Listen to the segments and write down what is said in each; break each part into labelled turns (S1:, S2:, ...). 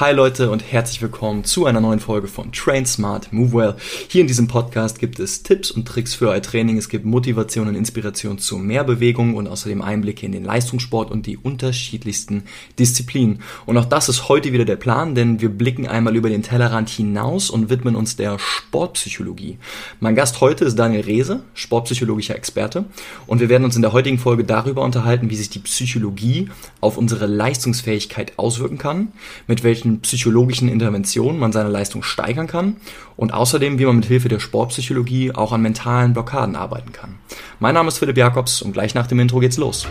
S1: Hi Leute und herzlich willkommen zu einer neuen Folge von Train Smart Move Well. Hier in diesem Podcast gibt es Tipps und Tricks für euer Training. Es gibt Motivation und Inspiration zu mehr Bewegung und außerdem Einblicke in den Leistungssport und die unterschiedlichsten Disziplinen. Und auch das ist heute wieder der Plan, denn wir blicken einmal über den Tellerrand hinaus und widmen uns der Sportpsychologie. Mein Gast heute ist Daniel Rehse, sportpsychologischer Experte und wir werden uns in der heutigen Folge darüber unterhalten, wie sich die Psychologie auf unsere Leistungsfähigkeit auswirken kann, mit welchen welchen psychologischen Interventionen man seine Leistung steigern kann und außerdem, wie man mit Hilfe der Sportpsychologie auch an mentalen Blockaden arbeiten kann. Mein Name ist Philipp Jakobs und gleich nach dem Intro geht's los.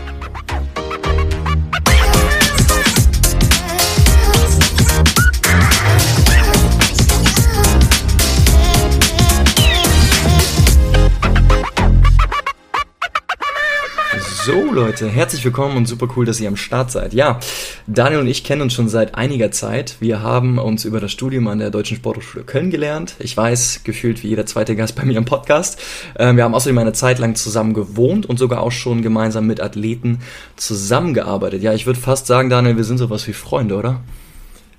S1: So Leute, herzlich willkommen und super cool, dass ihr am Start seid. Ja, Daniel und ich kennen uns schon seit einiger Zeit. Wir haben uns über das Studium an der Deutschen Sporthochschule Köln gelernt. Ich weiß, gefühlt wie jeder zweite Gast bei mir im Podcast. Ähm, wir haben außerdem eine Zeit lang zusammen gewohnt und sogar auch schon gemeinsam mit Athleten zusammengearbeitet. Ja, ich würde fast sagen, Daniel, wir sind sowas wie Freunde, oder?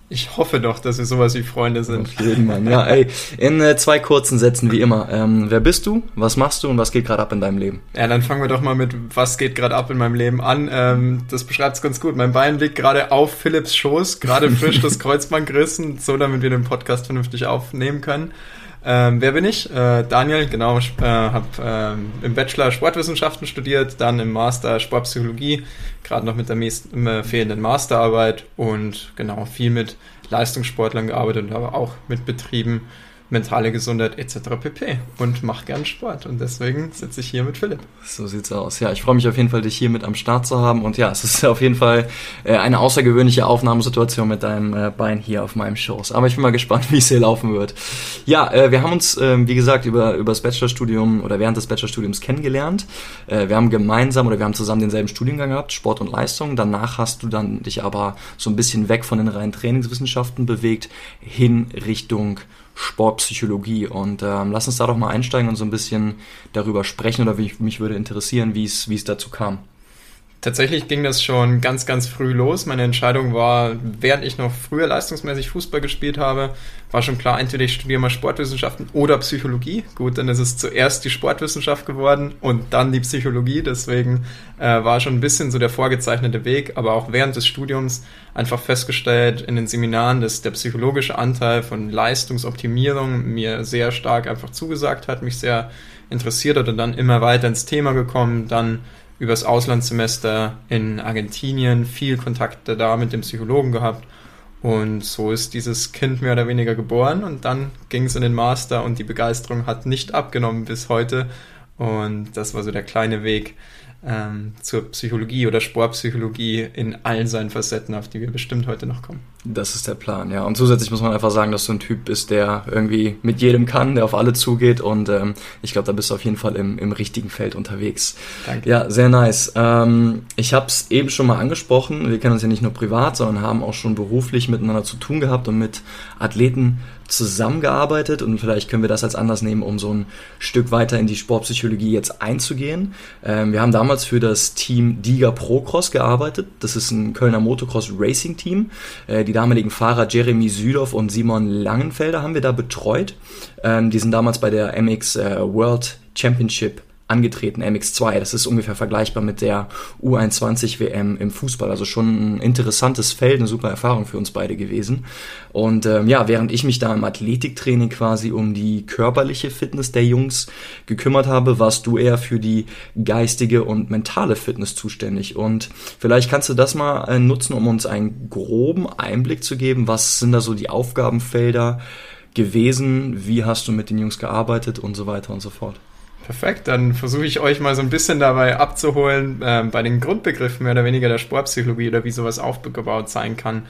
S2: Ich hoffe doch, dass wir sowas wie Freunde sind.
S1: Auf jeden Mann. Ja, ey, in äh, zwei kurzen Sätzen wie immer. Ähm, wer bist du? Was machst du und was geht gerade ab in deinem Leben?
S2: Ja, dann fangen wir doch mal mit was geht gerade ab in meinem Leben an. Ähm, das beschreibt es ganz gut. Mein Bein liegt gerade auf Philipps Schoß, gerade frisch das Kreuzband gerissen, so damit wir den Podcast vernünftig aufnehmen können. Ähm, wer bin ich? Äh, Daniel, genau, äh, habe äh, im Bachelor Sportwissenschaften studiert, dann im Master Sportpsychologie, gerade noch mit der äh, fehlenden Masterarbeit und genau viel mit Leistungssportlern gearbeitet, aber auch mit Betrieben mentale Gesundheit etc. pp. Und mach gern Sport. Und deswegen sitze ich hier mit Philipp.
S1: So sieht's aus. Ja, ich freue mich auf jeden Fall, dich hier mit am Start zu haben. Und ja, es ist auf jeden Fall äh, eine außergewöhnliche Aufnahmesituation mit deinem äh, Bein hier auf meinem Schoß. Aber ich bin mal gespannt, wie es hier laufen wird. Ja, äh, wir haben uns, ähm, wie gesagt, über, über das Bachelorstudium oder während des Bachelorstudiums kennengelernt. wir haben gemeinsam oder wir haben zusammen denselben Studiengang gehabt, Sport und Leistung. Danach hast du dann dich aber so ein bisschen weg von den reinen Trainingswissenschaften bewegt, hin Richtung Sportpsychologie. Und ähm, lass uns da doch mal einsteigen und so ein bisschen darüber sprechen oder wie, mich würde interessieren, wie es, wie es dazu kam.
S2: Tatsächlich ging das schon ganz, ganz früh los. Meine Entscheidung war, während ich noch früher leistungsmäßig Fußball gespielt habe, war schon klar, entweder ich studiere mal Sportwissenschaften oder Psychologie. Gut, dann ist es zuerst die Sportwissenschaft geworden und dann die Psychologie. Deswegen äh, war schon ein bisschen so der vorgezeichnete Weg, aber auch während des Studiums einfach festgestellt in den Seminaren, dass der psychologische Anteil von Leistungsoptimierung mir sehr stark einfach zugesagt hat, mich sehr interessiert hat und dann immer weiter ins Thema gekommen, dann übers Auslandssemester in Argentinien viel Kontakte da mit dem Psychologen gehabt. Und so ist dieses Kind mehr oder weniger geboren und dann ging es in den Master und die Begeisterung hat nicht abgenommen bis heute. Und das war so der kleine Weg ähm, zur Psychologie oder Sportpsychologie in allen seinen Facetten, auf die wir bestimmt heute noch kommen.
S1: Das ist der Plan, ja. Und zusätzlich muss man einfach sagen, dass du ein Typ bist, der irgendwie mit jedem kann, der auf alle zugeht und ähm, ich glaube, da bist du auf jeden Fall im, im richtigen Feld unterwegs. Danke. Ja, sehr nice. Ähm, ich habe es eben schon mal angesprochen, wir kennen uns ja nicht nur privat, sondern haben auch schon beruflich miteinander zu tun gehabt und mit Athleten zusammengearbeitet und vielleicht können wir das als Anlass nehmen, um so ein Stück weiter in die Sportpsychologie jetzt einzugehen. Ähm, wir haben damals für das Team Diga Procross gearbeitet. Das ist ein Kölner Motocross Racing Team. Äh, die damaligen Fahrer Jeremy Südow und Simon Langenfelder haben wir da betreut. Ähm, die sind damals bei der MX äh, World Championship angetreten, MX2. Das ist ungefähr vergleichbar mit der U21 WM im Fußball. Also schon ein interessantes Feld, eine super Erfahrung für uns beide gewesen. Und ähm, ja, während ich mich da im Athletiktraining quasi um die körperliche Fitness der Jungs gekümmert habe, warst du eher für die geistige und mentale Fitness zuständig. Und vielleicht kannst du das mal äh, nutzen, um uns einen groben Einblick zu geben. Was sind da so die Aufgabenfelder gewesen? Wie hast du mit den Jungs gearbeitet und so weiter und so fort?
S2: Perfekt, dann versuche ich euch mal so ein bisschen dabei abzuholen äh, bei den Grundbegriffen mehr oder weniger der Sportpsychologie oder wie sowas aufgebaut sein kann.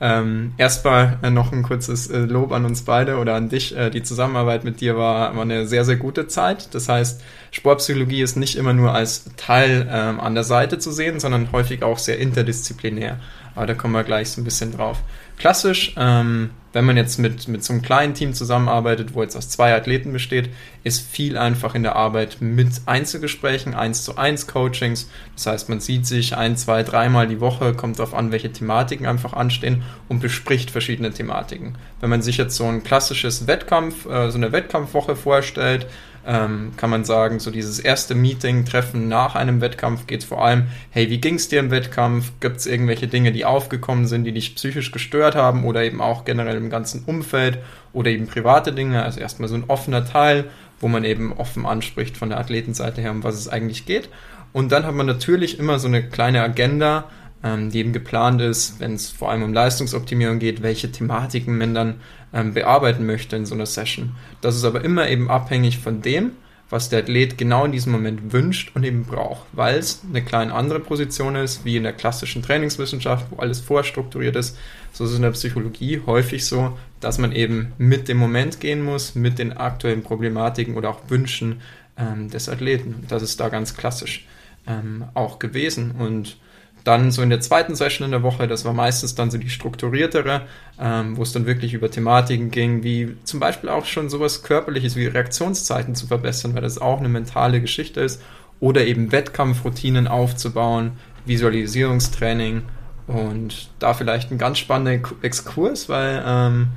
S2: Ähm, erstmal äh, noch ein kurzes äh, Lob an uns beide oder an dich. Äh, die Zusammenarbeit mit dir war, war eine sehr, sehr gute Zeit. Das heißt, Sportpsychologie ist nicht immer nur als Teil ähm, an der Seite zu sehen, sondern häufig auch sehr interdisziplinär. Aber da kommen wir gleich so ein bisschen drauf. Klassisch, ähm, wenn man jetzt mit, mit so einem kleinen Team zusammenarbeitet, wo jetzt aus zwei Athleten besteht, ist viel einfach in der Arbeit mit Einzelgesprächen, eins zu eins Coachings. Das heißt, man sieht sich ein, zwei, dreimal die Woche, kommt darauf an, welche Thematiken einfach anstehen und bespricht verschiedene Thematiken. Wenn man sich jetzt so ein klassisches Wettkampf, äh, so eine Wettkampfwoche vorstellt, ähm, kann man sagen, so dieses erste Meeting, Treffen nach einem Wettkampf geht es vor allem, hey, wie ging es dir im Wettkampf? Gibt es irgendwelche Dinge, die aufgekommen sind, die dich psychisch gestört haben oder eben auch generell im ganzen Umfeld oder eben private Dinge? Also erstmal so ein offener Teil, wo man eben offen anspricht von der Athletenseite her, um was es eigentlich geht. Und dann hat man natürlich immer so eine kleine Agenda, ähm, die eben geplant ist, wenn es vor allem um Leistungsoptimierung geht, welche Thematiken man dann ähm, bearbeiten möchte in so einer Session. Das ist aber immer eben abhängig von dem, was der Athlet genau in diesem Moment wünscht und eben braucht, weil es eine kleine andere Position ist, wie in der klassischen Trainingswissenschaft, wo alles vorstrukturiert ist. So ist es in der Psychologie häufig so, dass man eben mit dem Moment gehen muss, mit den aktuellen Problematiken oder auch Wünschen ähm, des Athleten. Das ist da ganz klassisch ähm, auch gewesen und dann so in der zweiten Session in der Woche, das war meistens dann so die strukturiertere, ähm, wo es dann wirklich über Thematiken ging, wie zum Beispiel auch schon sowas Körperliches wie Reaktionszeiten zu verbessern, weil das auch eine mentale Geschichte ist, oder eben Wettkampfroutinen aufzubauen, Visualisierungstraining. Und da vielleicht ein ganz spannender Exkurs, weil ähm,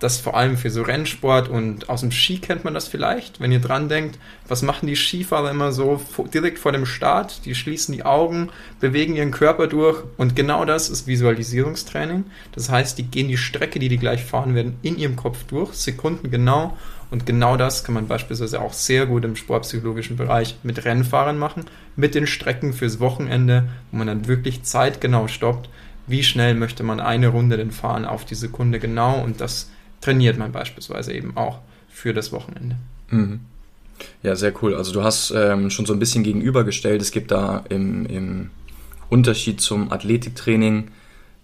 S2: das vor allem für so Rennsport und aus dem Ski kennt man das vielleicht, wenn ihr dran denkt, was machen die Skifahrer immer so direkt vor dem Start? Die schließen die Augen, bewegen ihren Körper durch und genau das ist Visualisierungstraining. Das heißt, die gehen die Strecke, die die gleich fahren werden, in ihrem Kopf durch, Sekunden genau und genau das kann man beispielsweise auch sehr gut im sportpsychologischen Bereich mit Rennfahrern machen, mit den Strecken fürs Wochenende, wo man dann wirklich zeitgenau stoppt. Wie schnell möchte man eine Runde denn fahren auf die Sekunde genau und das trainiert man beispielsweise eben auch für das Wochenende. Mhm.
S1: Ja, sehr cool. Also du hast ähm, schon so ein bisschen gegenübergestellt. Es gibt da im, im Unterschied zum Athletiktraining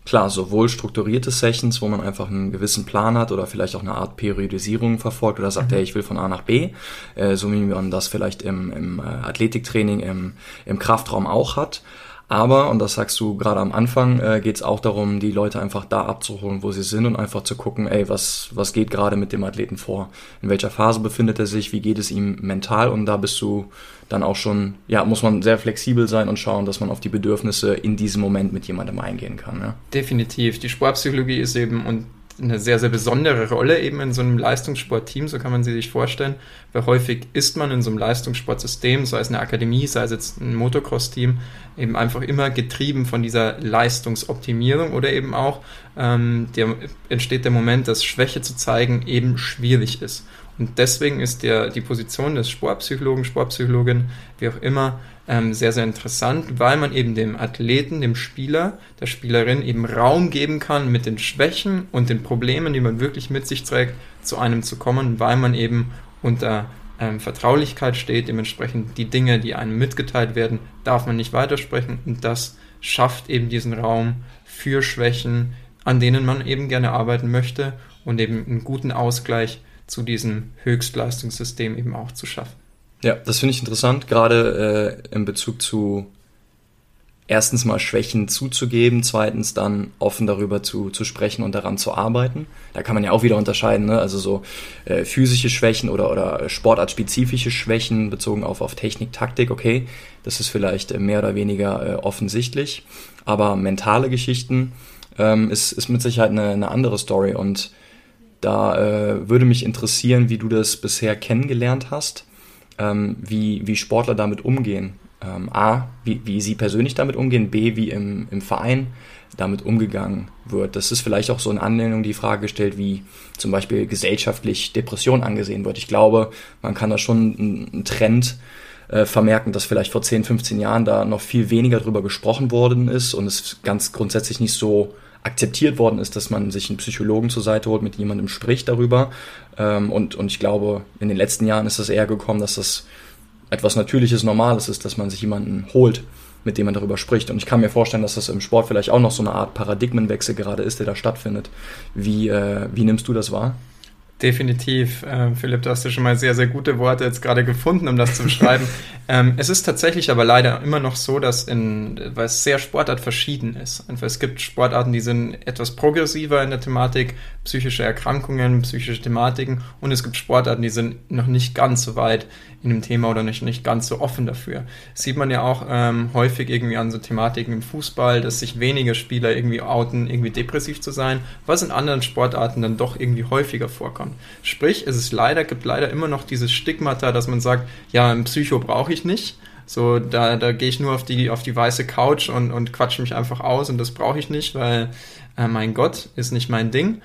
S1: klar sowohl strukturierte Sessions, wo man einfach einen gewissen Plan hat oder vielleicht auch eine Art Periodisierung verfolgt oder sagt, mhm. hey, ich will von A nach B, äh, so wie man das vielleicht im, im äh, Athletiktraining im, im Kraftraum auch hat. Aber, und das sagst du gerade am Anfang, äh, geht es auch darum, die Leute einfach da abzuholen, wo sie sind und einfach zu gucken, ey, was, was geht gerade mit dem Athleten vor? In welcher Phase befindet er sich? Wie geht es ihm mental? Und da bist du dann auch schon, ja, muss man sehr flexibel sein und schauen, dass man auf die Bedürfnisse in diesem Moment mit jemandem eingehen kann. Ja?
S2: Definitiv. Die Sportpsychologie ist eben, und eine sehr, sehr besondere Rolle eben in so einem Leistungssportteam, so kann man sie sich vorstellen, weil häufig ist man in so einem Leistungssportsystem, sei es eine Akademie, sei es jetzt ein Motocross-Team, eben einfach immer getrieben von dieser Leistungsoptimierung oder eben auch ähm, der, entsteht der Moment, dass Schwäche zu zeigen eben schwierig ist. Und deswegen ist der, die Position des Sportpsychologen, Sportpsychologin, wie auch immer, ähm, sehr, sehr interessant, weil man eben dem Athleten, dem Spieler, der Spielerin eben Raum geben kann, mit den Schwächen und den Problemen, die man wirklich mit sich trägt, zu einem zu kommen, weil man eben unter ähm, Vertraulichkeit steht. Dementsprechend die Dinge, die einem mitgeteilt werden, darf man nicht weitersprechen und das schafft eben diesen Raum für Schwächen, an denen man eben gerne arbeiten möchte und eben einen guten Ausgleich zu diesem Höchstleistungssystem eben auch zu schaffen.
S1: Ja, das finde ich interessant, gerade äh, in Bezug zu erstens mal Schwächen zuzugeben, zweitens dann offen darüber zu, zu sprechen und daran zu arbeiten. Da kann man ja auch wieder unterscheiden, ne? also so äh, physische Schwächen oder, oder sportartspezifische Schwächen bezogen auf, auf Technik, Taktik, okay, das ist vielleicht äh, mehr oder weniger äh, offensichtlich, aber mentale Geschichten ähm, ist, ist mit Sicherheit eine, eine andere Story und da äh, würde mich interessieren, wie du das bisher kennengelernt hast ähm, wie, wie Sportler damit umgehen. Ähm, A, wie, wie sie persönlich damit umgehen, B, wie im, im Verein damit umgegangen wird. Das ist vielleicht auch so in Anlehnung die Frage gestellt, wie zum Beispiel gesellschaftlich Depression angesehen wird. Ich glaube, man kann da schon einen Trend äh, vermerken, dass vielleicht vor 10, 15 Jahren da noch viel weniger drüber gesprochen worden ist und es ganz grundsätzlich nicht so akzeptiert worden ist, dass man sich einen Psychologen zur Seite holt, mit jemandem spricht darüber. Ähm, und, und ich glaube, in den letzten Jahren ist es eher gekommen, dass das etwas Natürliches, Normales ist, dass man sich jemanden holt, mit dem man darüber spricht. Und ich kann mir vorstellen, dass das im Sport vielleicht auch noch so eine Art Paradigmenwechsel gerade ist, der da stattfindet. Wie, äh, wie nimmst du das wahr?
S2: Definitiv. Äh, Philipp, du hast ja schon mal sehr, sehr gute Worte jetzt gerade gefunden, um das zu beschreiben. ähm, es ist tatsächlich aber leider immer noch so, dass in, weil es sehr Sportart verschieden ist. Einfach, es gibt Sportarten, die sind etwas progressiver in der Thematik, psychische Erkrankungen, psychische Thematiken und es gibt Sportarten, die sind noch nicht ganz so weit in dem Thema oder nicht, nicht ganz so offen dafür. Das sieht man ja auch ähm, häufig irgendwie an so Thematiken im Fußball, dass sich wenige Spieler irgendwie outen, irgendwie depressiv zu sein, was in anderen Sportarten dann doch irgendwie häufiger vorkommt. Sprich, es ist leider, gibt leider immer noch dieses Stigmata, dass man sagt, ja, ein Psycho brauche ich nicht. So, da, da gehe ich nur auf die, auf die weiße Couch und, und quatsche mich einfach aus und das brauche ich nicht, weil, äh, mein Gott, ist nicht mein Ding.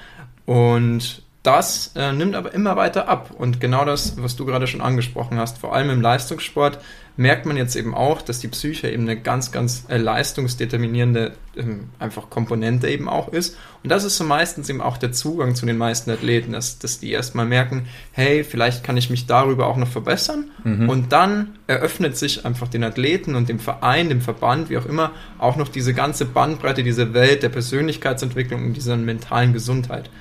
S2: Und das äh, nimmt aber immer weiter ab. Und genau das, was du gerade schon angesprochen hast, vor allem im Leistungssport, merkt man jetzt eben auch, dass die Psyche eben eine ganz, ganz äh, leistungsdeterminierende ähm, einfach Komponente eben auch ist. Und das ist so meistens eben auch der Zugang zu den meisten Athleten, dass, dass die erstmal merken, hey, vielleicht kann ich mich darüber auch noch verbessern. Mhm. Und dann eröffnet sich einfach den Athleten und dem Verein, dem Verband, wie auch immer, auch noch diese ganze Bandbreite, diese Welt der Persönlichkeitsentwicklung und dieser mentalen Gesundheit.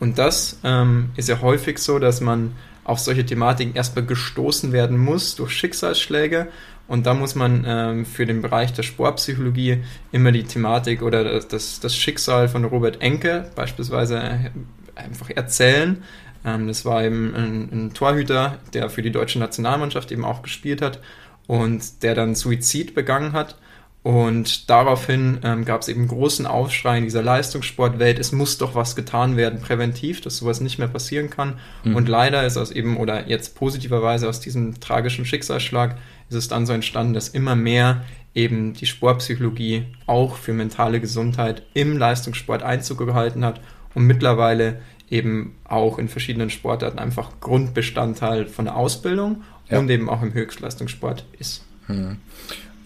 S2: Und das ähm, ist ja häufig so, dass man auf solche Thematiken erstmal gestoßen werden muss durch Schicksalsschläge. Und da muss man ähm, für den Bereich der Sportpsychologie immer die Thematik oder das, das Schicksal von Robert Enke beispielsweise äh, einfach erzählen. Ähm, das war eben ein, ein Torhüter, der für die deutsche Nationalmannschaft eben auch gespielt hat und der dann Suizid begangen hat und daraufhin ähm, gab es eben großen Aufschrei in dieser Leistungssportwelt, es muss doch was getan werden, präventiv, dass sowas nicht mehr passieren kann. Mhm. Und leider ist aus eben, oder jetzt positiverweise aus diesem tragischen Schicksalsschlag, ist es dann so entstanden, dass immer mehr eben die Sportpsychologie auch für mentale Gesundheit im Leistungssport Einzug gehalten hat und mittlerweile eben auch in verschiedenen Sportarten einfach Grundbestandteil von der Ausbildung ja. und eben auch im Höchstleistungssport ist. Mhm.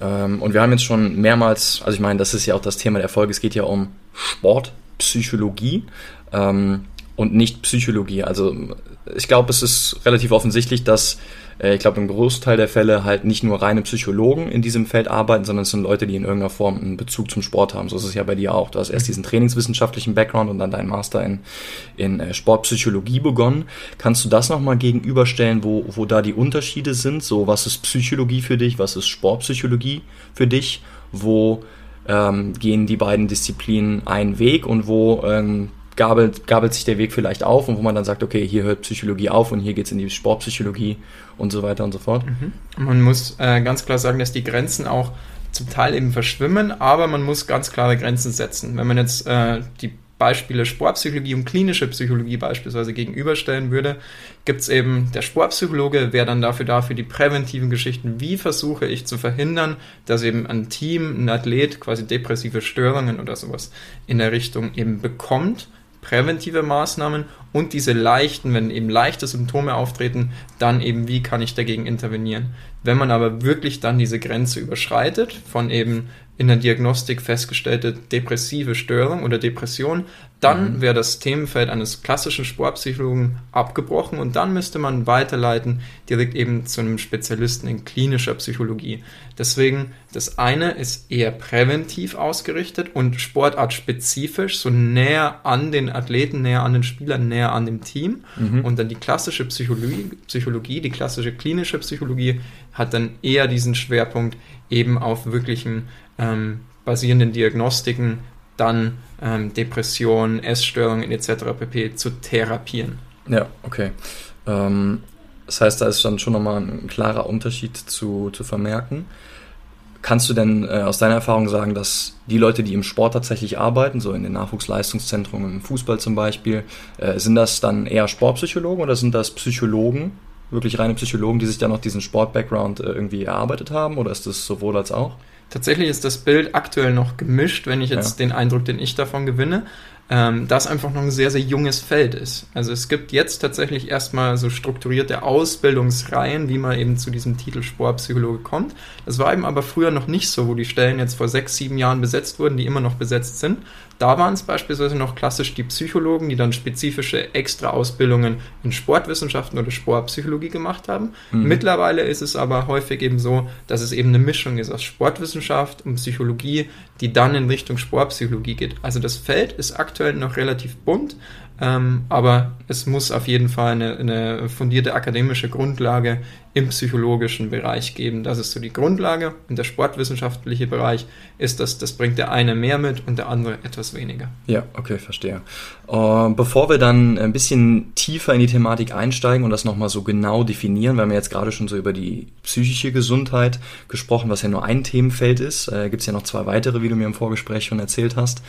S1: Ähm, und wir haben jetzt schon mehrmals, also ich meine, das ist ja auch das Thema der Folge, es geht ja um Sportpsychologie ähm, und nicht Psychologie. Also ich glaube, es ist relativ offensichtlich, dass ich glaube, im Großteil der Fälle halt nicht nur reine Psychologen in diesem Feld arbeiten, sondern es sind Leute, die in irgendeiner Form einen Bezug zum Sport haben. So ist es ja bei dir auch. Du hast erst diesen trainingswissenschaftlichen Background und dann deinen Master in, in äh, Sportpsychologie begonnen. Kannst du das nochmal gegenüberstellen, wo, wo da die Unterschiede sind? So, was ist Psychologie für dich? Was ist Sportpsychologie für dich? Wo ähm, gehen die beiden Disziplinen einen Weg und wo ähm, gabelt, gabelt sich der Weg vielleicht auf und wo man dann sagt, okay, hier hört Psychologie auf und hier geht es in die Sportpsychologie und so weiter und so fort. Mhm.
S2: Man muss äh, ganz klar sagen, dass die Grenzen auch zum Teil eben verschwimmen, aber man muss ganz klare Grenzen setzen. Wenn man jetzt äh, die Beispiele Sportpsychologie und klinische Psychologie beispielsweise gegenüberstellen würde, gibt es eben der Sportpsychologe, wäre dann dafür da für die präventiven Geschichten, wie versuche ich zu verhindern, dass eben ein Team, ein Athlet quasi depressive Störungen oder sowas in der Richtung eben bekommt präventive Maßnahmen und diese leichten, wenn eben leichte Symptome auftreten, dann eben, wie kann ich dagegen intervenieren. Wenn man aber wirklich dann diese Grenze überschreitet, von eben in der Diagnostik festgestellte depressive Störung oder Depression, dann mhm. wäre das Themenfeld eines klassischen Sportpsychologen abgebrochen und dann müsste man weiterleiten direkt eben zu einem Spezialisten in klinischer Psychologie. Deswegen, das eine ist eher präventiv ausgerichtet und sportartspezifisch, so näher an den Athleten, näher an den Spielern, näher an dem Team. Mhm. Und dann die klassische Psychologie, Psychologie, die klassische klinische Psychologie hat dann eher diesen Schwerpunkt eben auf wirklichen ähm, basierenden Diagnostiken dann ähm, Depressionen, Essstörungen etc. pp. zu therapieren.
S1: Ja, okay. Ähm, das heißt, da ist dann schon nochmal ein klarer Unterschied zu, zu vermerken. Kannst du denn äh, aus deiner Erfahrung sagen, dass die Leute, die im Sport tatsächlich arbeiten, so in den Nachwuchsleistungszentren, im Fußball zum Beispiel, äh, sind das dann eher Sportpsychologen oder sind das Psychologen, wirklich reine Psychologen, die sich dann noch diesen Sport-Background äh, irgendwie erarbeitet haben? Oder ist das sowohl als auch?
S2: Tatsächlich ist das Bild aktuell noch gemischt, wenn ich jetzt ja. den Eindruck, den ich davon gewinne, ähm, das einfach noch ein sehr, sehr junges Feld ist. Also es gibt jetzt tatsächlich erstmal so strukturierte Ausbildungsreihen, wie man eben zu diesem Titel Sportpsychologe kommt. Das war eben aber früher noch nicht so, wo die Stellen jetzt vor sechs, sieben Jahren besetzt wurden, die immer noch besetzt sind. Da waren es beispielsweise noch klassisch die Psychologen, die dann spezifische extra Ausbildungen in Sportwissenschaften oder Sportpsychologie gemacht haben. Mhm. Mittlerweile ist es aber häufig eben so, dass es eben eine Mischung ist aus Sportwissenschaft und Psychologie, die dann in Richtung Sportpsychologie geht. Also das Feld ist aktuell noch relativ bunt. Ähm, aber es muss auf jeden Fall eine, eine fundierte akademische Grundlage im psychologischen Bereich geben. Das ist so die Grundlage. Und der sportwissenschaftliche Bereich ist das, das bringt der eine mehr mit und der andere etwas weniger.
S1: Ja, okay, verstehe. Uh, bevor wir dann ein bisschen tiefer in die Thematik einsteigen und das nochmal so genau definieren, wir haben ja jetzt gerade schon so über die psychische Gesundheit gesprochen, was ja nur ein Themenfeld ist. Äh, Gibt es ja noch zwei weitere, wie du mir im Vorgespräch schon erzählt hast.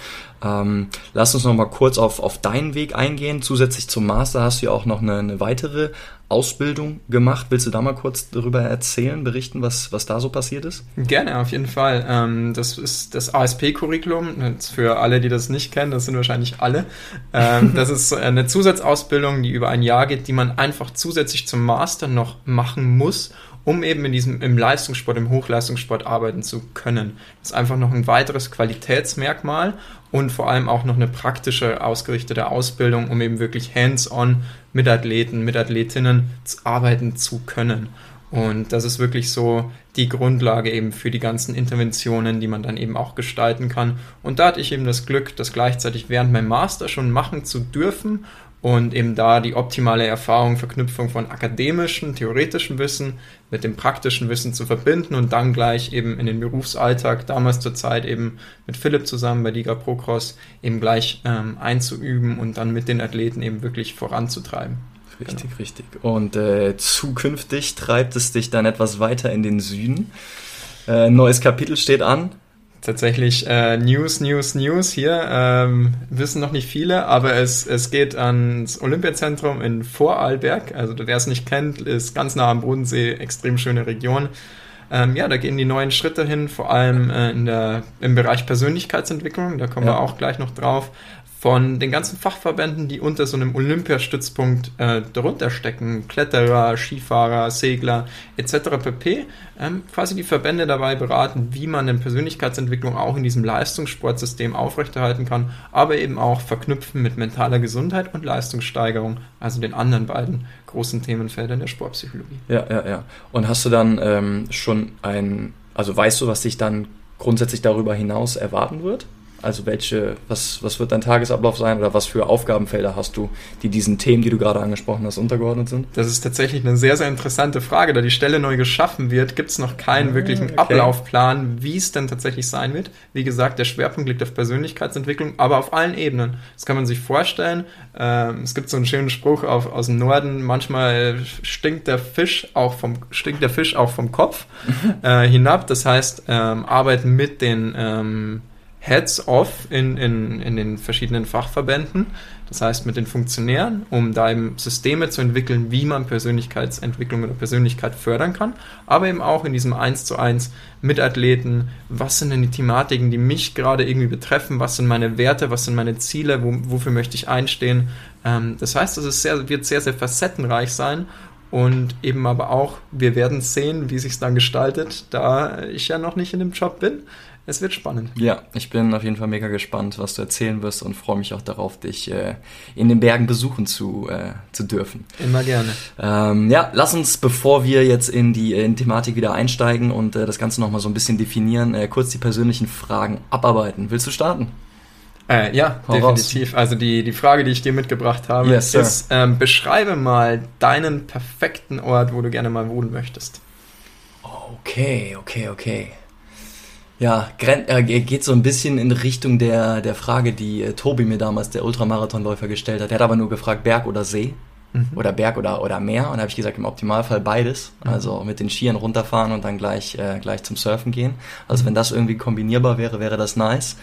S1: Ähm, lass uns nochmal kurz auf, auf deinen Weg eingehen. Zusätzlich zum Master hast du ja auch noch eine, eine weitere Ausbildung gemacht. Willst du da mal kurz darüber erzählen, berichten, was, was da so passiert ist?
S2: Gerne, auf jeden Fall. Ähm, das ist das ASP-Curriculum. Für alle, die das nicht kennen, das sind wahrscheinlich alle. Ähm, das ist eine Zusatzausbildung, die über ein Jahr geht, die man einfach zusätzlich zum Master noch machen muss, um eben in diesem, im Leistungssport, im Hochleistungssport arbeiten zu können. Das ist einfach noch ein weiteres Qualitätsmerkmal und vor allem auch noch eine praktische ausgerichtete Ausbildung, um eben wirklich hands-on mit Athleten, mit Athletinnen arbeiten zu können. Und das ist wirklich so die Grundlage eben für die ganzen Interventionen, die man dann eben auch gestalten kann. Und da hatte ich eben das Glück, das gleichzeitig während meinem Master schon machen zu dürfen und eben da die optimale Erfahrung, Verknüpfung von akademischem, theoretischem Wissen mit dem praktischen Wissen zu verbinden und dann gleich eben in den Berufsalltag, damals zur Zeit eben mit Philipp zusammen bei Liga Procross, eben gleich ähm, einzuüben und dann mit den Athleten eben wirklich voranzutreiben.
S1: Richtig, genau. richtig. Und äh, zukünftig treibt es dich dann etwas weiter in den Süden. Äh, neues Kapitel steht an
S2: tatsächlich äh, News, News, News hier. Ähm, wissen noch nicht viele, aber es, es geht ans Olympiazentrum in Vorarlberg. Also wer es nicht kennt, ist ganz nah am Bodensee, extrem schöne Region. Ähm, ja, da gehen die neuen Schritte hin, vor allem äh, in der, im Bereich Persönlichkeitsentwicklung. Da kommen ja. wir auch gleich noch drauf von den ganzen Fachverbänden, die unter so einem Olympiastützpunkt äh, darunter stecken, Kletterer, Skifahrer, Segler etc. pp, ähm, quasi die Verbände dabei beraten, wie man eine Persönlichkeitsentwicklung auch in diesem Leistungssportsystem aufrechterhalten kann, aber eben auch verknüpfen mit mentaler Gesundheit und Leistungssteigerung, also den anderen beiden großen Themenfeldern der Sportpsychologie.
S1: Ja, ja, ja. Und hast du dann ähm, schon ein, also weißt du, was dich dann grundsätzlich darüber hinaus erwarten wird? Also welche, was, was wird dein Tagesablauf sein oder was für Aufgabenfelder hast du, die diesen Themen, die du gerade angesprochen hast, untergeordnet sind?
S2: Das ist tatsächlich eine sehr, sehr interessante Frage. Da die Stelle neu geschaffen wird, gibt es noch keinen ah, wirklichen okay. Ablaufplan, wie es denn tatsächlich sein wird. Wie gesagt, der Schwerpunkt liegt auf Persönlichkeitsentwicklung, aber auf allen Ebenen. Das kann man sich vorstellen. Ähm, es gibt so einen schönen Spruch auf, aus dem Norden, manchmal stinkt der Fisch auch vom, stinkt der Fisch auch vom Kopf äh, hinab. Das heißt, ähm, arbeiten mit den ähm, Heads-off in, in, in den verschiedenen Fachverbänden, das heißt mit den Funktionären, um da eben Systeme zu entwickeln, wie man Persönlichkeitsentwicklung oder Persönlichkeit fördern kann, aber eben auch in diesem 1 zu 1 mit Athleten, was sind denn die Thematiken, die mich gerade irgendwie betreffen, was sind meine Werte, was sind meine Ziele, wo, wofür möchte ich einstehen. Ähm, das heißt, es wird sehr, sehr facettenreich sein und eben aber auch, wir werden sehen, wie sich dann gestaltet, da ich ja noch nicht in dem Job bin. Es wird spannend.
S1: Ja, ich bin auf jeden Fall mega gespannt, was du erzählen wirst und freue mich auch darauf, dich äh, in den Bergen besuchen zu, äh, zu dürfen.
S2: Immer gerne.
S1: Ähm, ja, lass uns, bevor wir jetzt in die, in Thematik wieder einsteigen und äh, das Ganze nochmal so ein bisschen definieren, äh, kurz die persönlichen Fragen abarbeiten. Willst du starten?
S2: Äh, ja, Hau definitiv. Raus. Also die, die Frage, die ich dir mitgebracht habe, yes, ist, ähm, beschreibe mal deinen perfekten Ort, wo du gerne mal wohnen möchtest.
S1: Okay, okay, okay. Ja, äh, geht so ein bisschen in Richtung der, der Frage, die äh, Tobi mir damals, der Ultramarathonläufer, gestellt hat. Er hat aber nur gefragt, Berg oder See? Mhm. Oder Berg oder, oder Meer? Und da habe ich gesagt, im Optimalfall beides. Mhm. Also mit den Skiern runterfahren und dann gleich, äh, gleich zum Surfen gehen. Also mhm. wenn das irgendwie kombinierbar wäre, wäre das nice.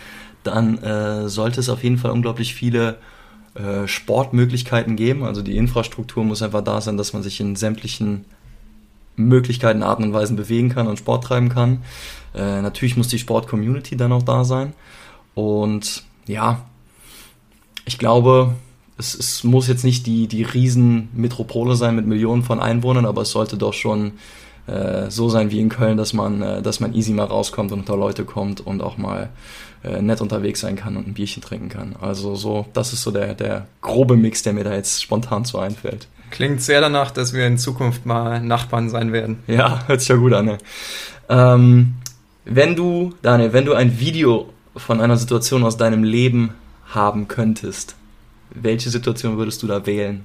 S1: Dann äh, sollte es auf jeden Fall unglaublich viele äh, Sportmöglichkeiten geben. Also die Infrastruktur muss einfach da sein, dass man sich in sämtlichen Möglichkeiten, Arten und Weisen bewegen kann und Sport treiben kann. Äh, natürlich muss die Sport-Community dann auch da sein. Und ja, ich glaube, es, es muss jetzt nicht die, die Riesenmetropole sein mit Millionen von Einwohnern, aber es sollte doch schon äh, so sein wie in Köln, dass man, äh, dass man easy mal rauskommt und unter Leute kommt und auch mal äh, nett unterwegs sein kann und ein Bierchen trinken kann. Also so, das ist so der, der grobe Mix, der mir da jetzt spontan so einfällt.
S2: Klingt sehr danach, dass wir in Zukunft mal Nachbarn sein werden.
S1: Ja, hört sich ja gut an. Ne? Ähm, wenn du, Daniel, wenn du ein Video von einer Situation aus deinem Leben haben könntest, welche Situation würdest du da wählen?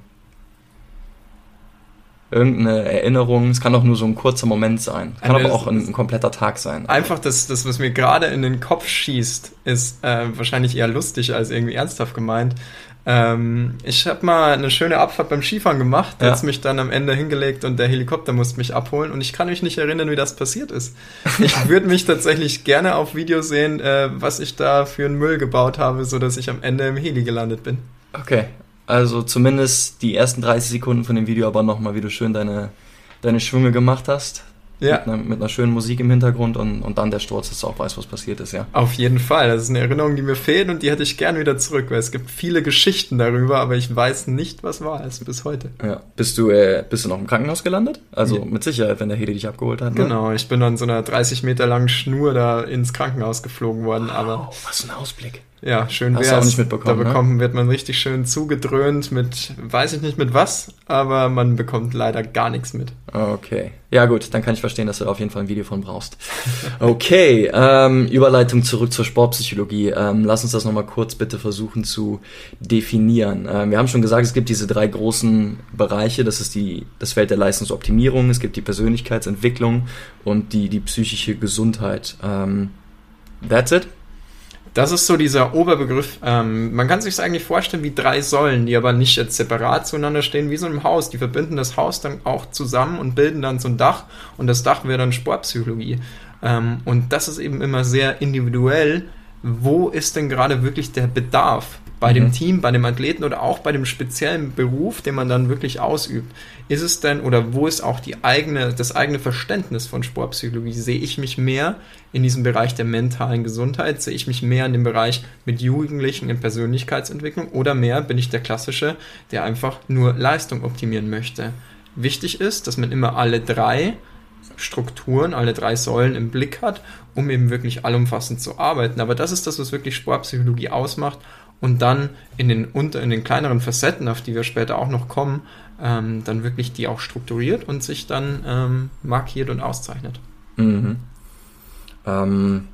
S1: Irgendeine Erinnerung, es kann auch nur so ein kurzer Moment sein. Kann also aber auch ein, ein, kompletter Tag sein.
S2: Einfach das, das was mir gerade in den Kopf schießt, ist äh, wahrscheinlich eher lustig als irgendwie ernsthaft gemeint. Ähm, ich habe mal eine schöne Abfahrt beim Skifahren gemacht, ja. jetzt mich dann am Ende hingelegt und der Helikopter musste mich abholen und ich kann mich nicht erinnern, wie das passiert ist. Ich würde mich tatsächlich gerne auf Video sehen, äh, was ich da für einen Müll gebaut habe, sodass ich am Ende im Heli gelandet bin.
S1: Okay, also zumindest die ersten 30 Sekunden von dem Video aber nochmal, wie du schön deine, deine Schwünge gemacht hast. Ja. Mit einer, mit einer, schönen Musik im Hintergrund und, und dann der Sturz, dass du auch weißt, was passiert ist, ja.
S2: Auf jeden Fall. Das ist eine Erinnerung, die mir fehlt und die hätte ich gern wieder zurück, weil es gibt viele Geschichten darüber, aber ich weiß nicht, was war es bis heute.
S1: Ja. Bist du, äh, bist du noch im Krankenhaus gelandet? Also ja. mit Sicherheit, wenn der Heli dich abgeholt hat.
S2: Ne? Genau, ich bin an so einer 30 Meter langen Schnur da ins Krankenhaus geflogen worden, wow, aber.
S1: Was ein Ausblick.
S2: Ja, schön
S1: wäre es. auch nicht mitbekommen.
S2: Da ne? bekommen, ne? wird man richtig schön zugedröhnt mit, weiß ich nicht mit was, aber man bekommt leider gar nichts mit.
S1: Okay. Ja gut, dann kann ich verstehen, dass du da auf jeden Fall ein Video von brauchst. Okay, ähm, Überleitung zurück zur Sportpsychologie. Ähm, lass uns das nochmal kurz bitte versuchen zu definieren. Ähm, wir haben schon gesagt, es gibt diese drei großen Bereiche. Das ist die, das Feld der Leistungsoptimierung, es gibt die Persönlichkeitsentwicklung und die, die psychische Gesundheit. Ähm, that's it?
S2: Das ist so dieser Oberbegriff. Ähm, man kann sich es eigentlich vorstellen wie drei Säulen, die aber nicht jetzt separat zueinander stehen, wie so ein Haus. Die verbinden das Haus dann auch zusammen und bilden dann so ein Dach. Und das Dach wäre dann Sportpsychologie. Ähm, und das ist eben immer sehr individuell. Wo ist denn gerade wirklich der Bedarf? Bei mhm. dem Team, bei dem Athleten oder auch bei dem speziellen Beruf, den man dann wirklich ausübt. Ist es denn oder wo ist auch die eigene, das eigene Verständnis von Sportpsychologie? Sehe ich mich mehr in diesem Bereich der mentalen Gesundheit? Sehe ich mich mehr in dem Bereich mit Jugendlichen in Persönlichkeitsentwicklung oder mehr bin ich der Klassische, der einfach nur Leistung optimieren möchte? Wichtig ist, dass man immer alle drei Strukturen, alle drei Säulen im Blick hat, um eben wirklich allumfassend zu arbeiten. Aber das ist das, was wirklich Sportpsychologie ausmacht und dann in den, unter, in den kleineren Facetten, auf die wir später auch noch kommen, ähm, dann wirklich die auch strukturiert und sich dann ähm, markiert und auszeichnet.
S1: Mhm. Ähm,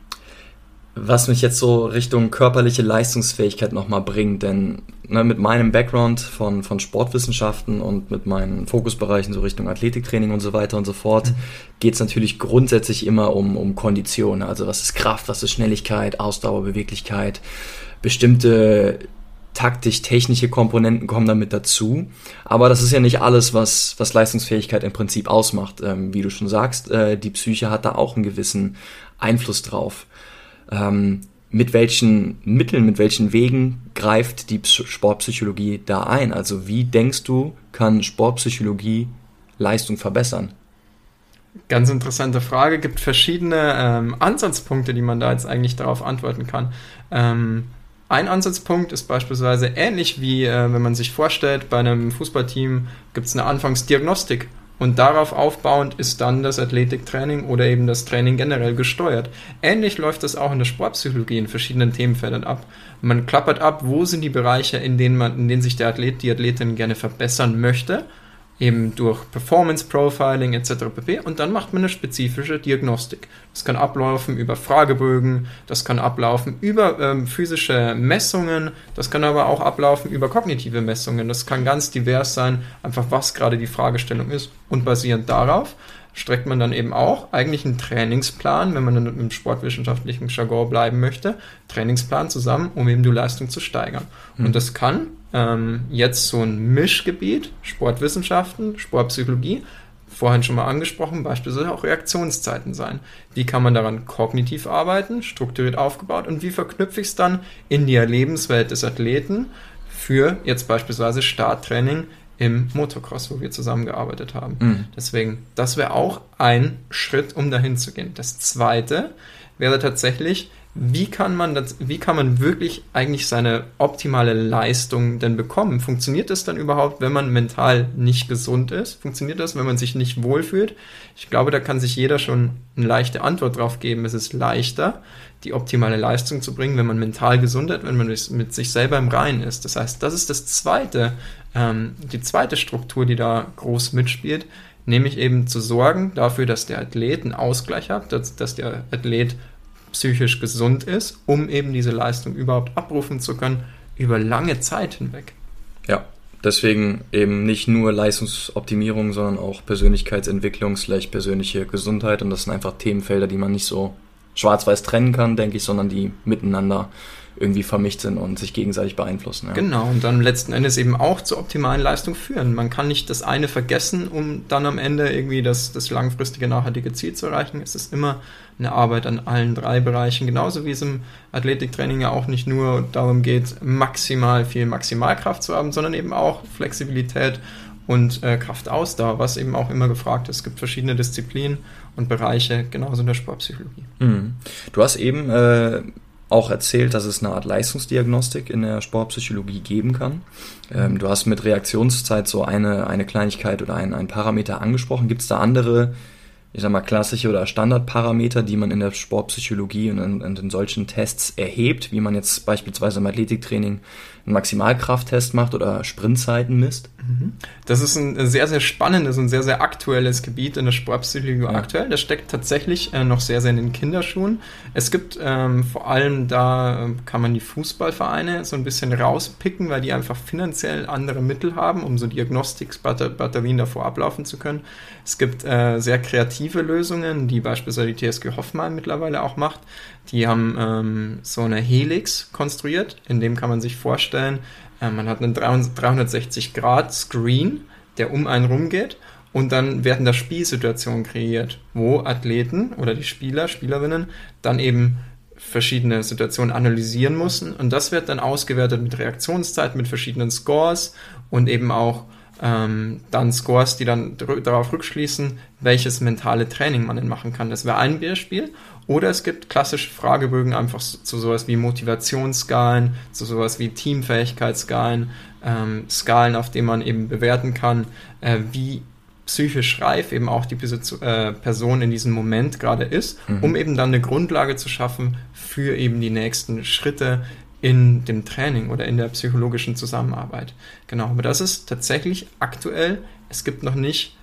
S1: was mich jetzt so Richtung körperliche Leistungsfähigkeit nochmal bringt, denn ne, mit meinem Background von, von Sportwissenschaften und mit meinen Fokusbereichen so Richtung Athletiktraining und so weiter und so fort, mhm. geht es natürlich grundsätzlich immer um, um Kondition. Also was ist Kraft, was ist Schnelligkeit, Ausdauer, Beweglichkeit, bestimmte taktisch-technische Komponenten kommen damit dazu. Aber das ist ja nicht alles, was, was Leistungsfähigkeit im Prinzip ausmacht. Ähm, wie du schon sagst, äh, die Psyche hat da auch einen gewissen Einfluss drauf. Ähm, mit welchen Mitteln, mit welchen Wegen greift die Sportpsychologie da ein? Also wie denkst du, kann Sportpsychologie Leistung verbessern?
S2: Ganz interessante Frage. Gibt verschiedene ähm, Ansatzpunkte, die man da jetzt eigentlich darauf antworten kann. Ähm, ein Ansatzpunkt ist beispielsweise ähnlich wie, äh, wenn man sich vorstellt, bei einem Fußballteam gibt es eine Anfangsdiagnostik und darauf aufbauend ist dann das Athletiktraining oder eben das Training generell gesteuert. Ähnlich läuft das auch in der Sportpsychologie in verschiedenen Themenfeldern ab. Man klappert ab, wo sind die Bereiche, in denen man, in denen sich der Athlet, die Athletin gerne verbessern möchte eben durch Performance Profiling etc. pp. Und dann macht man eine spezifische Diagnostik. Das kann ablaufen über Fragebögen, das kann ablaufen über ähm, physische Messungen, das kann aber auch ablaufen über kognitive Messungen. Das kann ganz divers sein, einfach was gerade die Fragestellung ist. Und basierend darauf streckt man dann eben auch eigentlich einen Trainingsplan, wenn man dann im sportwissenschaftlichen Jargon bleiben möchte, Trainingsplan zusammen, um eben die Leistung zu steigern. Mhm. Und das kann ähm, jetzt so ein Mischgebiet, Sportwissenschaften, Sportpsychologie, vorhin schon mal angesprochen, beispielsweise auch Reaktionszeiten sein. Wie kann man daran kognitiv arbeiten, strukturiert aufgebaut und wie verknüpfe ich es dann in die Lebenswelt des Athleten für jetzt beispielsweise Starttraining im Motocross, wo wir zusammengearbeitet haben. Mhm. Deswegen, das wäre auch ein Schritt, um dahin zu gehen. Das zweite wäre tatsächlich, wie kann man das, wie kann man wirklich eigentlich seine optimale Leistung denn bekommen? Funktioniert das dann überhaupt, wenn man mental nicht gesund ist? Funktioniert das, wenn man sich nicht wohlfühlt? Ich glaube, da kann sich jeder schon eine leichte Antwort drauf geben. Es ist leichter, die optimale Leistung zu bringen, wenn man mental gesund ist, wenn man mit sich selber im Reinen ist. Das heißt, das ist das zweite, ähm, die zweite Struktur, die da groß mitspielt, nämlich eben zu sorgen dafür, dass der Athlet einen Ausgleich hat, dass, dass der Athlet psychisch gesund ist, um eben diese Leistung überhaupt abrufen zu können über lange Zeit hinweg.
S1: Ja, deswegen eben nicht nur Leistungsoptimierung, sondern auch Persönlichkeitsentwicklung, persönliche Gesundheit. Und das sind einfach Themenfelder, die man nicht so schwarz-weiß trennen kann, denke ich, sondern die miteinander irgendwie vermischt sind und sich gegenseitig beeinflussen.
S2: Ja. Genau, und dann letzten Endes eben auch zur optimalen Leistung führen. Man kann nicht das eine vergessen, um dann am Ende irgendwie das, das langfristige, nachhaltige Ziel zu erreichen. Es ist immer eine Arbeit an allen drei Bereichen, genauso wie es im Athletiktraining ja auch nicht nur darum geht, maximal viel Maximalkraft zu haben, sondern eben auch Flexibilität und äh, Kraftausdauer, was eben auch immer gefragt ist. Es gibt verschiedene Disziplinen und Bereiche, genauso in der Sportpsychologie.
S1: Mhm. Du hast eben äh, auch erzählt, dass es eine Art Leistungsdiagnostik in der Sportpsychologie geben kann. Ähm, du hast mit Reaktionszeit so eine, eine Kleinigkeit oder ein, ein Parameter angesprochen. Gibt es da andere, ich sag mal, klassische oder Standardparameter, die man in der Sportpsychologie und in, in solchen Tests erhebt, wie man jetzt beispielsweise im Athletiktraining einen Maximalkrafttest macht oder Sprintzeiten misst?
S2: Mhm. Das ist ein sehr, sehr spannendes und sehr, sehr aktuelles Gebiet in der Sportpsychologie ja. aktuell. Das steckt tatsächlich äh, noch sehr, sehr in den Kinderschuhen. Es gibt ähm, vor allem da, äh, kann man die Fußballvereine so ein bisschen rauspicken, weil die einfach finanziell andere Mittel haben, um so Diagnostikbatterien davor ablaufen zu können. Es gibt äh, sehr kreative Lösungen, die beispielsweise die TSG Hoffmann mittlerweile auch macht. Die haben ähm, so eine Helix konstruiert, in dem kann man sich vorstellen, äh, man hat einen 360-Grad-Screen, der um einen rumgeht und dann werden da Spielsituationen kreiert, wo Athleten oder die Spieler, Spielerinnen dann eben verschiedene Situationen analysieren müssen und das wird dann ausgewertet mit Reaktionszeit, mit verschiedenen Scores und eben auch ähm, dann Scores, die dann darauf rückschließen, welches mentale Training man denn machen kann. Das wäre ein Beispiel. Oder es gibt klassische Fragebögen einfach zu sowas wie Motivationsskalen, zu sowas wie Teamfähigkeitsskalen, ähm, Skalen, auf denen man eben bewerten kann, äh, wie psychisch reif eben auch die äh, Person in diesem Moment gerade ist, mhm. um eben dann eine Grundlage zu schaffen für eben die nächsten Schritte in dem Training oder in der psychologischen Zusammenarbeit. Genau, aber das ist tatsächlich aktuell, es gibt noch nicht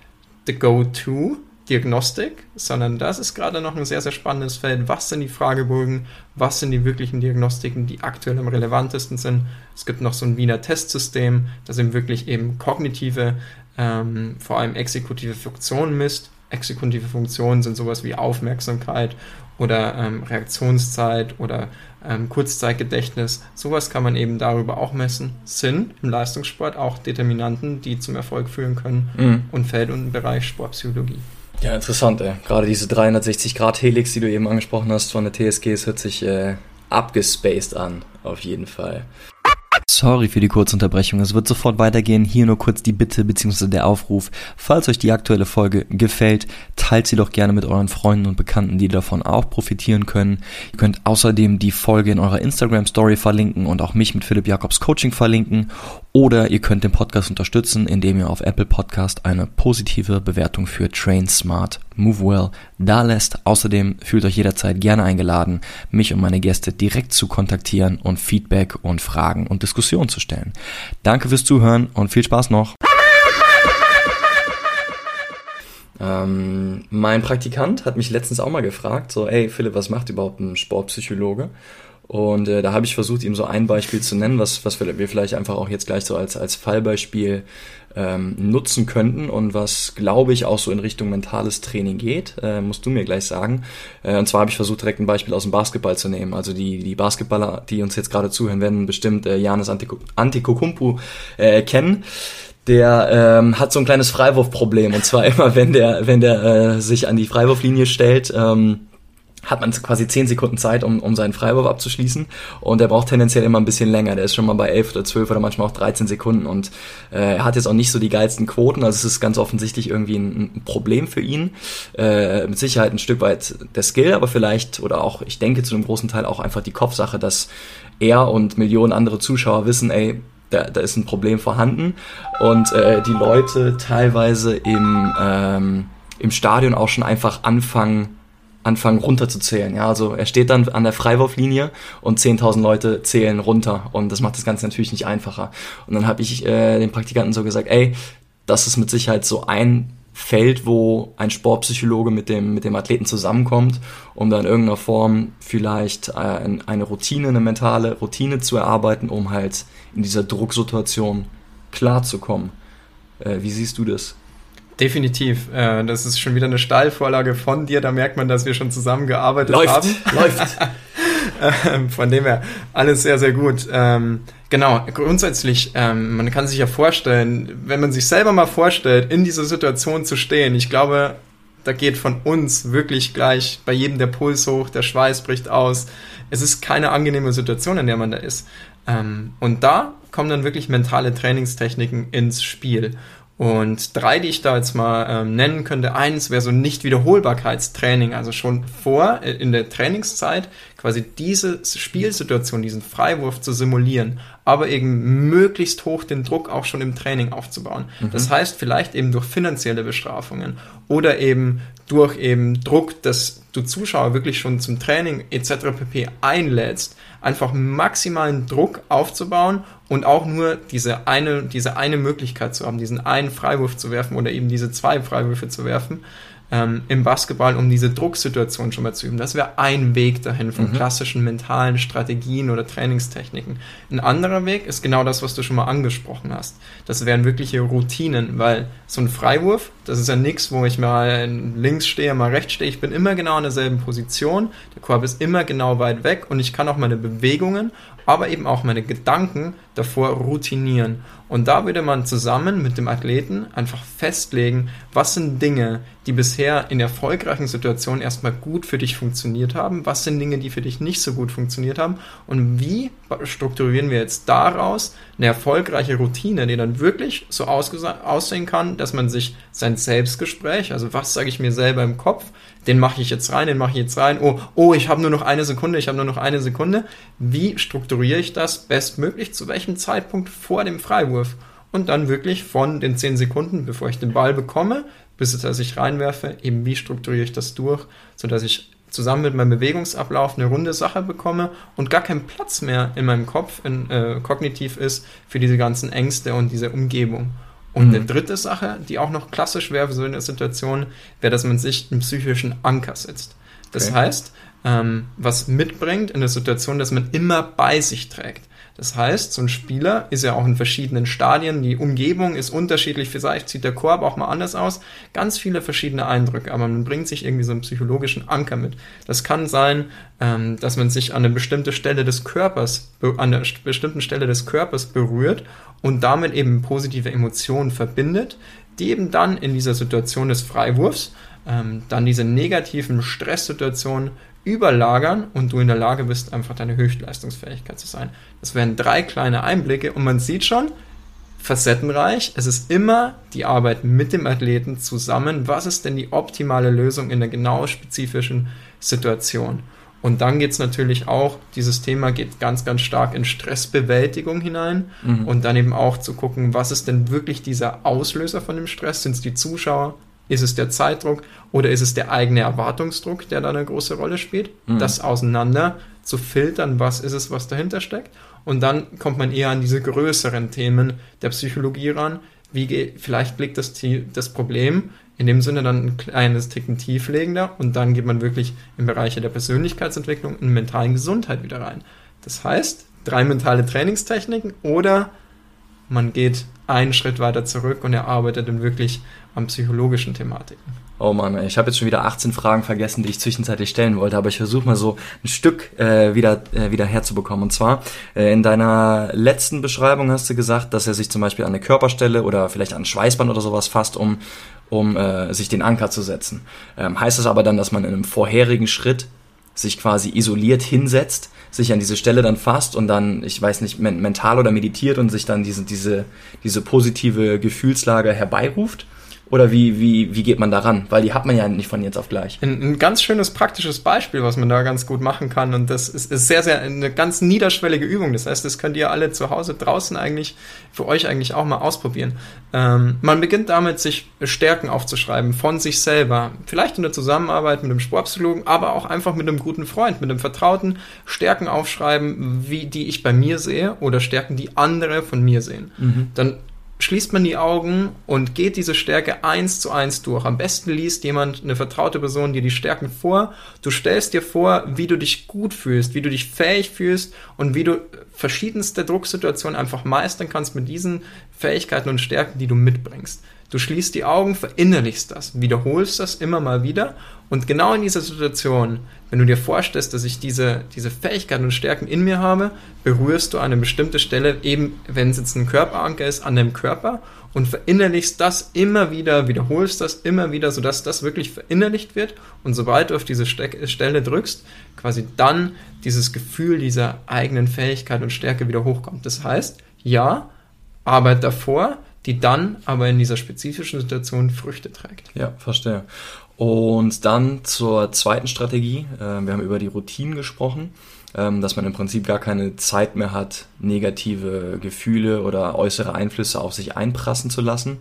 S2: the go-to, Diagnostik, sondern das ist gerade noch ein sehr, sehr spannendes Feld. Was sind die Fragebögen? Was sind die wirklichen Diagnostiken, die aktuell am relevantesten sind? Es gibt noch so ein Wiener Testsystem, das eben wirklich eben kognitive, ähm, vor allem exekutive Funktionen misst. Exekutive Funktionen sind sowas wie Aufmerksamkeit oder ähm, Reaktionszeit oder ähm, Kurzzeitgedächtnis. Sowas kann man eben darüber auch messen. Sind im Leistungssport auch Determinanten, die zum Erfolg führen können mhm. und fällt unter den Bereich Sportpsychologie.
S1: Ja, interessant, ey. Gerade diese 360-Grad-Helix, die du eben angesprochen hast von der TSG, es hört sich äh, abgespaced an, auf jeden Fall. Sorry für die Kurzunterbrechung. Es wird sofort weitergehen. Hier nur kurz die Bitte bzw. der Aufruf. Falls euch die aktuelle Folge gefällt, teilt sie doch gerne mit euren Freunden und Bekannten, die davon auch profitieren können. Ihr könnt außerdem die Folge in eurer Instagram Story verlinken und auch mich mit Philipp Jakobs Coaching verlinken. Oder ihr könnt den Podcast unterstützen, indem ihr auf Apple Podcast eine positive Bewertung für Train Smart Move Well da lässt. Außerdem fühlt euch jederzeit gerne eingeladen, mich und meine Gäste direkt zu kontaktieren und Feedback und Fragen und Diskussionen zu stellen. Danke fürs Zuhören und viel Spaß noch. Ähm, mein Praktikant hat mich letztens auch mal gefragt, so, ey Philipp, was macht überhaupt ein Sportpsychologe? Und äh, da habe ich versucht, ihm so ein Beispiel zu nennen, was, was wir vielleicht einfach auch jetzt gleich so als, als Fallbeispiel ähm, nutzen könnten und was, glaube ich, auch so in Richtung mentales Training geht, äh, musst du mir gleich sagen. Äh, und zwar habe ich versucht, direkt ein Beispiel aus dem Basketball zu nehmen. Also die, die Basketballer, die uns jetzt gerade zuhören, werden bestimmt äh, Janis Antetokounmpo äh, kennen der ähm, hat so ein kleines Freiwurfproblem und zwar immer wenn der wenn der äh, sich an die Freiwurflinie stellt ähm, hat man quasi 10 Sekunden Zeit, um, um seinen Freiwurf abzuschließen. Und er braucht tendenziell immer ein bisschen länger. Der ist schon mal bei 11 oder 12 oder manchmal auch 13 Sekunden. Und äh, er hat jetzt auch nicht so die geilsten Quoten. Also es ist ganz offensichtlich irgendwie ein, ein Problem für ihn. Äh, mit Sicherheit ein Stück weit der Skill, aber vielleicht, oder auch, ich denke zu einem großen Teil auch einfach die Kopfsache, dass er und Millionen andere Zuschauer wissen, ey, da, da ist ein Problem vorhanden. Und äh, die Leute teilweise im, ähm, im Stadion auch schon einfach anfangen, anfangen runterzuzählen. Ja, also er steht dann an der Freiwurflinie und 10.000 Leute zählen runter und das macht das Ganze natürlich nicht einfacher. Und dann habe ich äh, den Praktikanten so gesagt, ey, das ist mit Sicherheit so ein Feld, wo ein Sportpsychologe mit dem, mit dem Athleten zusammenkommt, um dann in irgendeiner Form vielleicht äh, eine Routine, eine mentale Routine zu erarbeiten, um halt in dieser Drucksituation klarzukommen. Äh, wie siehst du das?
S2: Definitiv. Äh, das ist schon wieder eine Steilvorlage von dir. Da merkt man, dass wir schon zusammengearbeitet
S1: läuft,
S2: haben.
S1: Läuft.
S2: Ähm, von dem her alles sehr, sehr gut. Ähm, genau, grundsätzlich, ähm, man kann sich ja vorstellen, wenn man sich selber mal vorstellt, in dieser Situation zu stehen, ich glaube, da geht von uns wirklich gleich bei jedem der Puls hoch, der Schweiß bricht aus. Es ist keine angenehme Situation, in der man da ist. Und da kommen dann wirklich mentale Trainingstechniken ins Spiel. Und drei, die ich da jetzt mal ähm, nennen könnte, eins wäre so Nicht-Wiederholbarkeitstraining, also schon vor, äh, in der Trainingszeit, quasi diese Spielsituation, diesen Freiwurf zu simulieren, aber eben möglichst hoch den Druck auch schon im Training aufzubauen. Mhm. Das heißt, vielleicht eben durch finanzielle Bestrafungen oder eben durch eben Druck, dass du Zuschauer wirklich schon zum Training etc. pp. einlädst, einfach maximalen Druck aufzubauen und auch nur diese eine, diese eine Möglichkeit zu haben, diesen einen Freiwurf zu werfen oder eben diese zwei Freiwürfe zu werfen ähm, im Basketball, um diese Drucksituation schon mal zu üben. Das wäre ein Weg dahin von mhm. klassischen mentalen Strategien oder Trainingstechniken. Ein anderer Weg ist genau das, was du schon mal angesprochen hast. Das wären wirkliche Routinen, weil so ein Freiwurf, das ist ja nichts, wo ich mal links stehe, mal rechts stehe. Ich bin immer genau in derselben Position. Der Korb ist immer genau weit weg und ich kann auch meine Bewegungen aber eben auch meine Gedanken davor routinieren. Und da würde man zusammen mit dem Athleten einfach festlegen, was sind Dinge, die bisher in erfolgreichen Situationen erstmal gut für dich funktioniert haben, was sind Dinge, die für dich nicht so gut funktioniert haben und wie strukturieren wir jetzt daraus eine erfolgreiche Routine, die dann wirklich so aussehen kann, dass man sich sein Selbstgespräch, also was sage ich mir selber im Kopf, den mache ich jetzt rein, den mache ich jetzt rein. Oh, oh, ich habe nur noch eine Sekunde, ich habe nur noch eine Sekunde. Wie strukturiere ich das bestmöglich? Zu welchem Zeitpunkt vor dem Freiwurf? Und dann wirklich von den 10 Sekunden, bevor ich den Ball bekomme, bis dass ich reinwerfe, eben wie strukturiere ich das durch, sodass ich zusammen mit meinem Bewegungsablauf eine runde Sache bekomme und gar kein Platz mehr in meinem Kopf in, äh, kognitiv ist für diese ganzen Ängste und diese Umgebung. Und mhm. eine dritte Sache, die auch noch klassisch wäre für so eine Situation, wäre, dass man sich einen psychischen Anker setzt. Das okay. heißt, ähm, was mitbringt in der Situation, dass man immer bei sich trägt. Das heißt, so ein Spieler ist ja auch in verschiedenen Stadien, die Umgebung ist unterschiedlich, vielleicht sieht der Korb auch mal anders aus, ganz viele verschiedene Eindrücke, aber man bringt sich irgendwie so einen psychologischen Anker mit. Das kann sein, ähm, dass man sich an eine bestimmte Stelle des Körpers, an einer bestimmten Stelle des Körpers berührt und damit eben positive Emotionen verbindet, die eben dann in dieser Situation des Freiwurfs ähm, dann diese negativen Stresssituationen überlagern und du in der Lage bist, einfach deine Höchstleistungsfähigkeit zu sein. Das wären drei kleine Einblicke und man sieht schon, facettenreich. Es ist immer die Arbeit mit dem Athleten zusammen. Was ist denn die optimale Lösung in der genau spezifischen Situation? Und dann geht es natürlich auch, dieses Thema geht ganz, ganz stark in Stressbewältigung hinein mhm. und dann eben auch zu gucken, was ist denn wirklich dieser Auslöser von dem Stress? Sind es die Zuschauer? Ist es der Zeitdruck oder ist es der eigene Erwartungsdruck, der da eine große Rolle spielt? Mhm. Das auseinander zu filtern, was ist es, was dahinter steckt. Und dann kommt man eher an diese größeren Themen der Psychologie ran. Wie vielleicht liegt das, das Problem in dem Sinne dann ein kleines Ticken tieflegender und dann geht man wirklich in Bereiche der Persönlichkeitsentwicklung und mentalen Gesundheit wieder rein. Das heißt, drei mentale Trainingstechniken oder man geht einen Schritt weiter zurück und erarbeitet dann wirklich an psychologischen Thematiken.
S1: Oh Mann, ich habe jetzt schon wieder 18 Fragen vergessen, die ich zwischenzeitlich stellen wollte, aber ich versuche mal so ein Stück äh, wieder, äh, wieder herzubekommen. Und zwar, äh, in deiner letzten Beschreibung hast du gesagt, dass er sich zum Beispiel an eine Körperstelle oder vielleicht an ein Schweißband oder sowas fasst, um, um äh, sich den Anker zu setzen. Ähm, heißt das aber dann, dass man in einem vorherigen Schritt sich quasi isoliert hinsetzt, sich an diese Stelle dann fasst und dann, ich weiß nicht, mental oder meditiert und sich dann diese, diese, diese positive Gefühlslage herbeiruft? Oder wie, wie, wie geht man daran? Weil die hat man ja nicht von jetzt auf gleich.
S2: Ein, ein, ganz schönes praktisches Beispiel, was man da ganz gut machen kann. Und das ist, ist sehr, sehr eine ganz niederschwellige Übung. Das heißt, das könnt ihr alle zu Hause draußen eigentlich für euch eigentlich auch mal ausprobieren. Ähm, man beginnt damit, sich Stärken aufzuschreiben von sich selber. Vielleicht in der Zusammenarbeit mit einem Sportpsychologen, aber auch einfach mit einem guten Freund, mit einem Vertrauten. Stärken aufschreiben, wie die ich bei mir sehe oder Stärken, die andere von mir sehen. Mhm. Dann schließt man die Augen und geht diese Stärke eins zu eins durch. Am besten liest jemand, eine vertraute Person, dir die Stärken vor. Du stellst dir vor, wie du dich gut fühlst, wie du dich fähig fühlst und wie du verschiedenste Drucksituationen einfach meistern kannst mit diesen Fähigkeiten und Stärken, die du mitbringst. Du schließt die Augen, verinnerlichst das, wiederholst das immer mal wieder und genau in dieser Situation, wenn du dir vorstellst, dass ich diese, diese Fähigkeiten und Stärken in mir habe, berührst du eine bestimmte Stelle, eben wenn es jetzt ein Körperanker ist, an deinem Körper und verinnerlichst das immer wieder, wiederholst das immer wieder, sodass das wirklich verinnerlicht wird und sobald du auf diese Ste Stelle drückst, quasi dann dieses Gefühl dieser eigenen Fähigkeit und Stärke wieder hochkommt. Das heißt, ja, Arbeit davor, die dann aber in dieser spezifischen Situation Früchte trägt.
S1: Ja, verstehe. Und dann zur zweiten Strategie. Äh, wir haben über die Routinen gesprochen. Ähm, dass man im Prinzip gar keine Zeit mehr hat, negative Gefühle oder äußere Einflüsse auf sich einprassen zu lassen,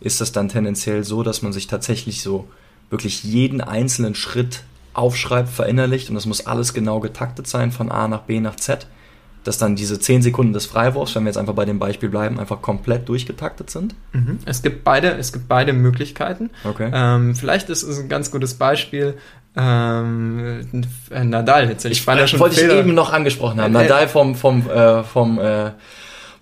S1: ist das dann tendenziell so, dass man sich tatsächlich so wirklich jeden einzelnen Schritt aufschreibt, verinnerlicht und das muss alles genau getaktet sein von A nach B nach Z, dass dann diese 10 Sekunden des Freiwurfs, wenn wir jetzt einfach bei dem Beispiel bleiben, einfach komplett durchgetaktet sind?
S2: Mhm. Es gibt beide, es gibt beide Möglichkeiten. Okay. Ähm, vielleicht ist es ein ganz gutes Beispiel, ähm, Nadal
S1: jetzt. Ich, ich schon wollte ich eben noch angesprochen haben. Nadal vom vom äh, vom äh,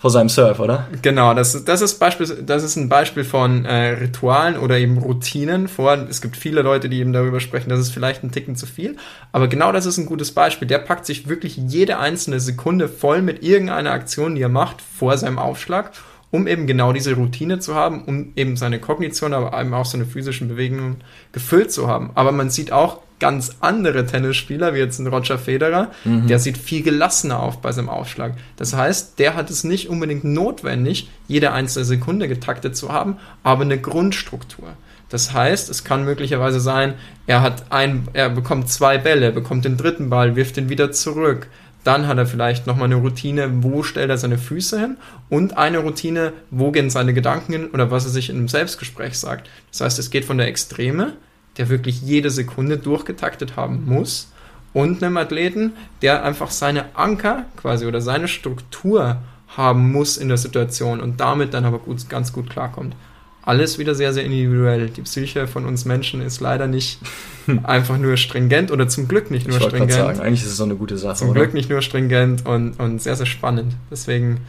S1: vor seinem Surf, oder?
S2: Genau, das, das ist Beispiel, das ist ein Beispiel von äh, Ritualen oder eben Routinen. Vor, es gibt viele Leute, die eben darüber sprechen, das ist vielleicht ein Ticken zu viel. Aber genau das ist ein gutes Beispiel. Der packt sich wirklich jede einzelne Sekunde voll mit irgendeiner Aktion, die er macht, vor seinem Aufschlag um eben genau diese Routine zu haben, um eben seine Kognition, aber eben auch seine physischen Bewegungen gefüllt zu haben. Aber man sieht auch ganz andere Tennisspieler, wie jetzt ein Roger Federer, mhm. der sieht viel gelassener auf bei seinem Aufschlag. Das heißt, der hat es nicht unbedingt notwendig, jede einzelne Sekunde getaktet zu haben, aber eine Grundstruktur. Das heißt, es kann möglicherweise sein, er hat ein, er bekommt zwei Bälle, bekommt den dritten Ball, wirft ihn wieder zurück, dann hat er vielleicht nochmal eine Routine, wo stellt er seine Füße hin und eine Routine, wo gehen seine Gedanken hin oder was er sich in einem Selbstgespräch sagt. Das heißt, es geht von der Extreme, der wirklich jede Sekunde durchgetaktet haben muss, und einem Athleten, der einfach seine Anker quasi oder seine Struktur haben muss in der Situation und damit dann aber gut, ganz gut klarkommt alles wieder sehr, sehr individuell. Die Psyche von uns Menschen ist leider nicht einfach nur stringent oder zum Glück nicht nur ich stringent. Sagen,
S1: eigentlich ist es so eine gute Sache.
S2: Zum oder? Glück nicht nur stringent und, und sehr, sehr spannend. Deswegen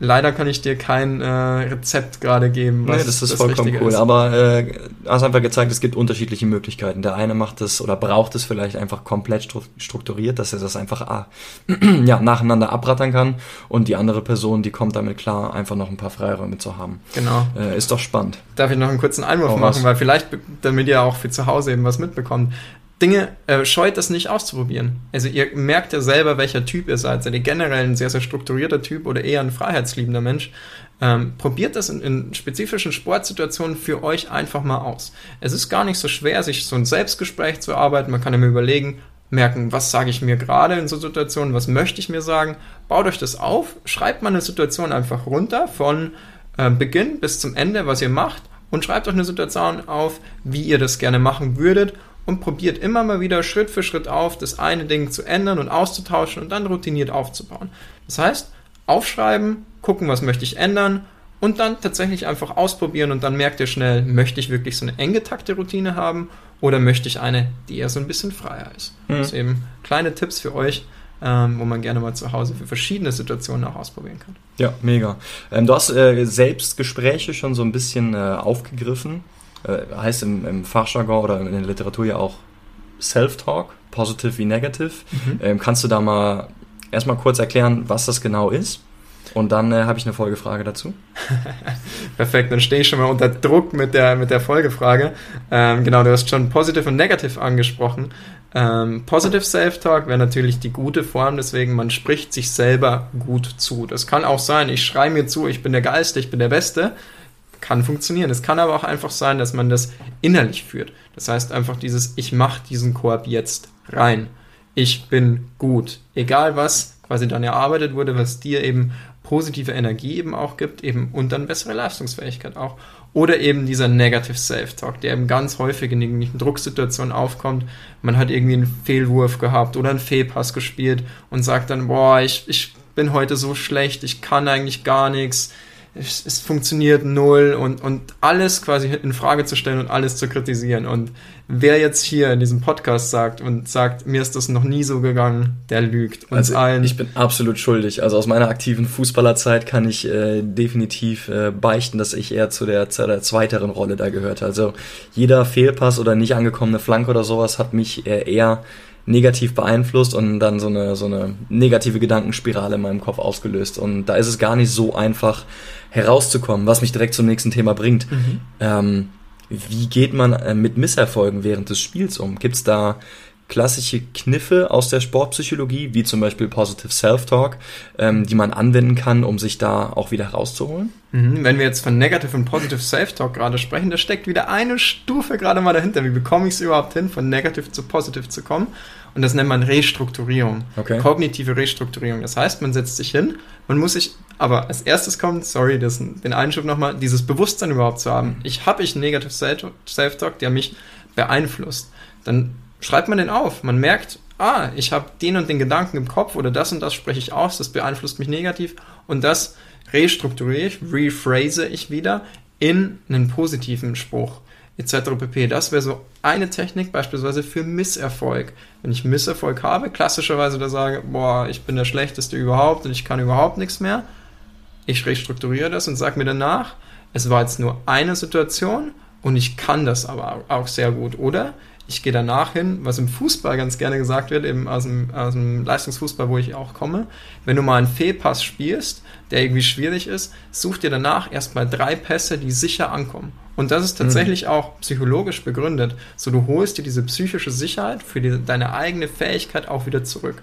S2: leider kann ich dir kein äh, Rezept gerade geben.
S1: Was nee, das ist das vollkommen cool. Ist. Aber äh, hast einfach gezeigt, es gibt unterschiedliche Möglichkeiten. Der eine macht es oder braucht es vielleicht einfach komplett strukturiert, dass er das einfach ah, ja, nacheinander abrattern kann. Und die andere Person, die kommt damit klar, einfach noch ein paar Freiräume zu haben.
S2: Genau.
S1: Äh, ist doch spannend.
S2: Darf ich noch einen kurzen Einwurf oh, machen, weil vielleicht, damit ihr auch für zu Hause eben was mitbekommt. Dinge, äh, scheut das nicht auszuprobieren. Also ihr merkt ja selber, welcher Typ ihr seid. Seid ihr generell ein sehr, sehr strukturierter Typ oder eher ein freiheitsliebender Mensch? Ähm, probiert das in, in, spezifischen Sportsituationen für euch einfach mal aus. Es ist gar nicht so schwer, sich so ein Selbstgespräch zu arbeiten. Man kann immer überlegen, merken, was sage ich mir gerade in so Situationen, was möchte ich mir sagen. Baut euch das auf, schreibt mal eine Situation einfach runter von äh, Beginn bis zum Ende, was ihr macht und schreibt euch eine Situation auf, wie ihr das gerne machen würdet und probiert immer mal wieder Schritt für Schritt auf, das eine Ding zu ändern und auszutauschen und dann routiniert aufzubauen. Das heißt, aufschreiben, gucken, was möchte ich ändern und dann tatsächlich einfach ausprobieren und dann merkt ihr schnell, möchte ich wirklich so eine eng getakte Routine haben oder möchte ich eine, die eher so ein bisschen freier ist. Mhm. Das sind eben kleine Tipps für euch, ähm, wo man gerne mal zu Hause für verschiedene Situationen auch ausprobieren kann.
S1: Ja, mega. Ähm, du hast äh, Selbstgespräche schon so ein bisschen äh, aufgegriffen äh, heißt im, im Fachjargon oder in der Literatur ja auch Self-Talk, positive wie negative. Mhm. Ähm, kannst du da mal erstmal kurz erklären, was das genau ist? Und dann äh, habe ich eine Folgefrage dazu.
S2: Perfekt, dann stehe ich schon mal unter Druck mit der, mit der Folgefrage. Ähm, genau, du hast schon Positive und Negative angesprochen. Ähm, positive Self-Talk wäre natürlich die gute Form, deswegen man spricht sich selber gut zu. Das kann auch sein, ich schreie mir zu, ich bin der Geiste, ich bin der Beste kann funktionieren. Es kann aber auch einfach sein, dass man das innerlich führt. Das heißt einfach dieses, ich mache diesen Korb jetzt rein. Ich bin gut. Egal was quasi dann erarbeitet wurde, was dir eben positive Energie eben auch gibt, eben und dann bessere Leistungsfähigkeit auch. Oder eben dieser Negative Self-Talk, der eben ganz häufig in irgendwelchen Drucksituationen aufkommt. Man hat irgendwie einen Fehlwurf gehabt oder einen Fehlpass gespielt und sagt dann, boah, ich, ich bin heute so schlecht, ich kann eigentlich gar nichts, es, es, funktioniert null und, und alles quasi in Frage zu stellen und alles zu kritisieren. Und wer jetzt hier in diesem Podcast sagt und sagt, mir ist das noch nie so gegangen, der lügt
S1: uns also allen. Ich bin absolut schuldig. Also aus meiner aktiven Fußballerzeit kann ich äh, definitiv äh, beichten, dass ich eher zu der, zu der zweiteren Rolle da gehört. Also jeder Fehlpass oder nicht angekommene Flanke oder sowas hat mich äh, eher negativ beeinflusst und dann so eine, so eine negative Gedankenspirale in meinem Kopf ausgelöst. Und da ist es gar nicht so einfach herauszukommen, was mich direkt zum nächsten Thema bringt. Mhm. Ähm, wie geht man äh, mit Misserfolgen während des Spiels um? Gibt es da klassische Kniffe aus der Sportpsychologie, wie zum Beispiel Positive Self-Talk, ähm, die man anwenden kann, um sich da auch wieder rauszuholen?
S2: Mhm, wenn wir jetzt von Negative und Positive Self-Talk gerade sprechen, da steckt wieder eine Stufe gerade mal dahinter. Wie bekomme ich es überhaupt hin, von Negative zu Positive zu kommen? Und das nennt man Restrukturierung. Okay. Kognitive Restrukturierung. Das heißt, man setzt sich hin, man muss sich, aber als erstes kommt, sorry, das, den Einschub nochmal, dieses Bewusstsein überhaupt zu haben. Ich habe ich Negative Self-Talk, der mich beeinflusst. Dann schreibt man den auf. Man merkt, ah, ich habe den und den Gedanken im Kopf oder das und das spreche ich aus, das beeinflusst mich negativ und das restrukturiere ich, rephrase ich wieder in einen positiven Spruch etc. pp. Das wäre so eine Technik beispielsweise für Misserfolg. Wenn ich Misserfolg habe, klassischerweise da sage, boah, ich bin der Schlechteste überhaupt und ich kann überhaupt nichts mehr, ich restrukturiere das und sage mir danach, es war jetzt nur eine Situation und ich kann das aber auch sehr gut. Oder ich gehe danach hin, was im Fußball ganz gerne gesagt wird, eben aus dem, aus dem Leistungsfußball, wo ich auch komme, wenn du mal einen Fehlpass spielst, der irgendwie schwierig ist, such dir danach erstmal drei Pässe, die sicher ankommen. Und das ist tatsächlich mhm. auch psychologisch begründet. So, du holst dir diese psychische Sicherheit für die, deine eigene Fähigkeit auch wieder zurück.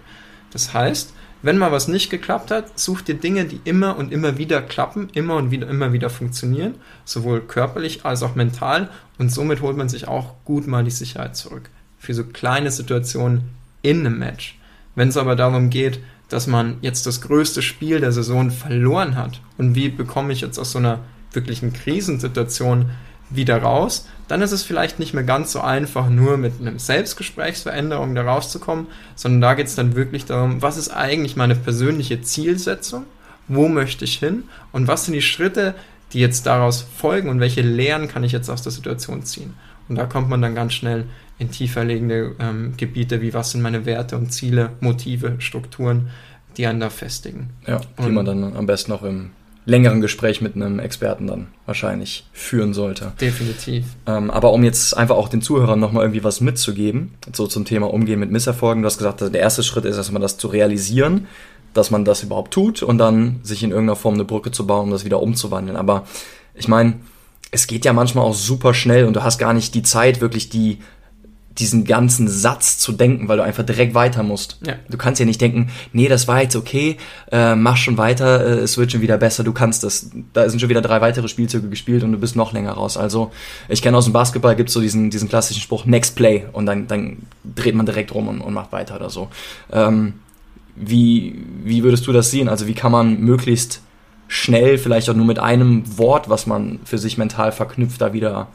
S2: Das heißt, wenn mal was nicht geklappt hat, such dir Dinge, die immer und immer wieder klappen, immer und wieder, immer wieder funktionieren, sowohl körperlich als auch mental. Und somit holt man sich auch gut mal die Sicherheit zurück. Für so kleine Situationen in einem Match. Wenn es aber darum geht, dass man jetzt das größte Spiel der Saison verloren hat und wie bekomme ich jetzt aus so einer wirklichen Krisensituation wieder raus, dann ist es vielleicht nicht mehr ganz so einfach, nur mit einem Selbstgesprächsveränderung da rauszukommen, sondern da geht es dann wirklich darum, was ist eigentlich meine persönliche Zielsetzung, wo möchte ich hin und was sind die Schritte, die jetzt daraus folgen und welche Lehren kann ich jetzt aus der Situation ziehen. Und da kommt man dann ganz schnell in tiefer liegende ähm, Gebiete, wie was sind meine Werte und Ziele, Motive, Strukturen, die einen da festigen.
S1: Ja, die und, man dann am besten auch im längeren Gespräch mit einem Experten dann wahrscheinlich führen sollte.
S2: Definitiv.
S1: Ähm, aber um jetzt einfach auch den Zuhörern nochmal irgendwie was mitzugeben, so zum Thema Umgehen mit Misserfolgen, du hast gesagt, der erste Schritt ist erstmal das zu realisieren, dass man das überhaupt tut und dann sich in irgendeiner Form eine Brücke zu bauen, um das wieder umzuwandeln. Aber ich meine, es geht ja manchmal auch super schnell und du hast gar nicht die Zeit, wirklich die diesen ganzen Satz zu denken, weil du einfach direkt weiter musst. Ja. Du kannst ja nicht denken, nee, das war jetzt okay, äh, mach schon weiter, äh, es wird schon wieder besser, du kannst das. Da sind schon wieder drei weitere Spielzüge gespielt und du bist noch länger raus. Also ich kenne aus dem Basketball gibt's so diesen, diesen klassischen Spruch, Next Play und dann, dann dreht man direkt rum und, und macht weiter oder so. Ähm, wie, wie würdest du das sehen? Also wie kann man möglichst schnell, vielleicht auch nur mit einem Wort, was man für sich mental verknüpft, da wieder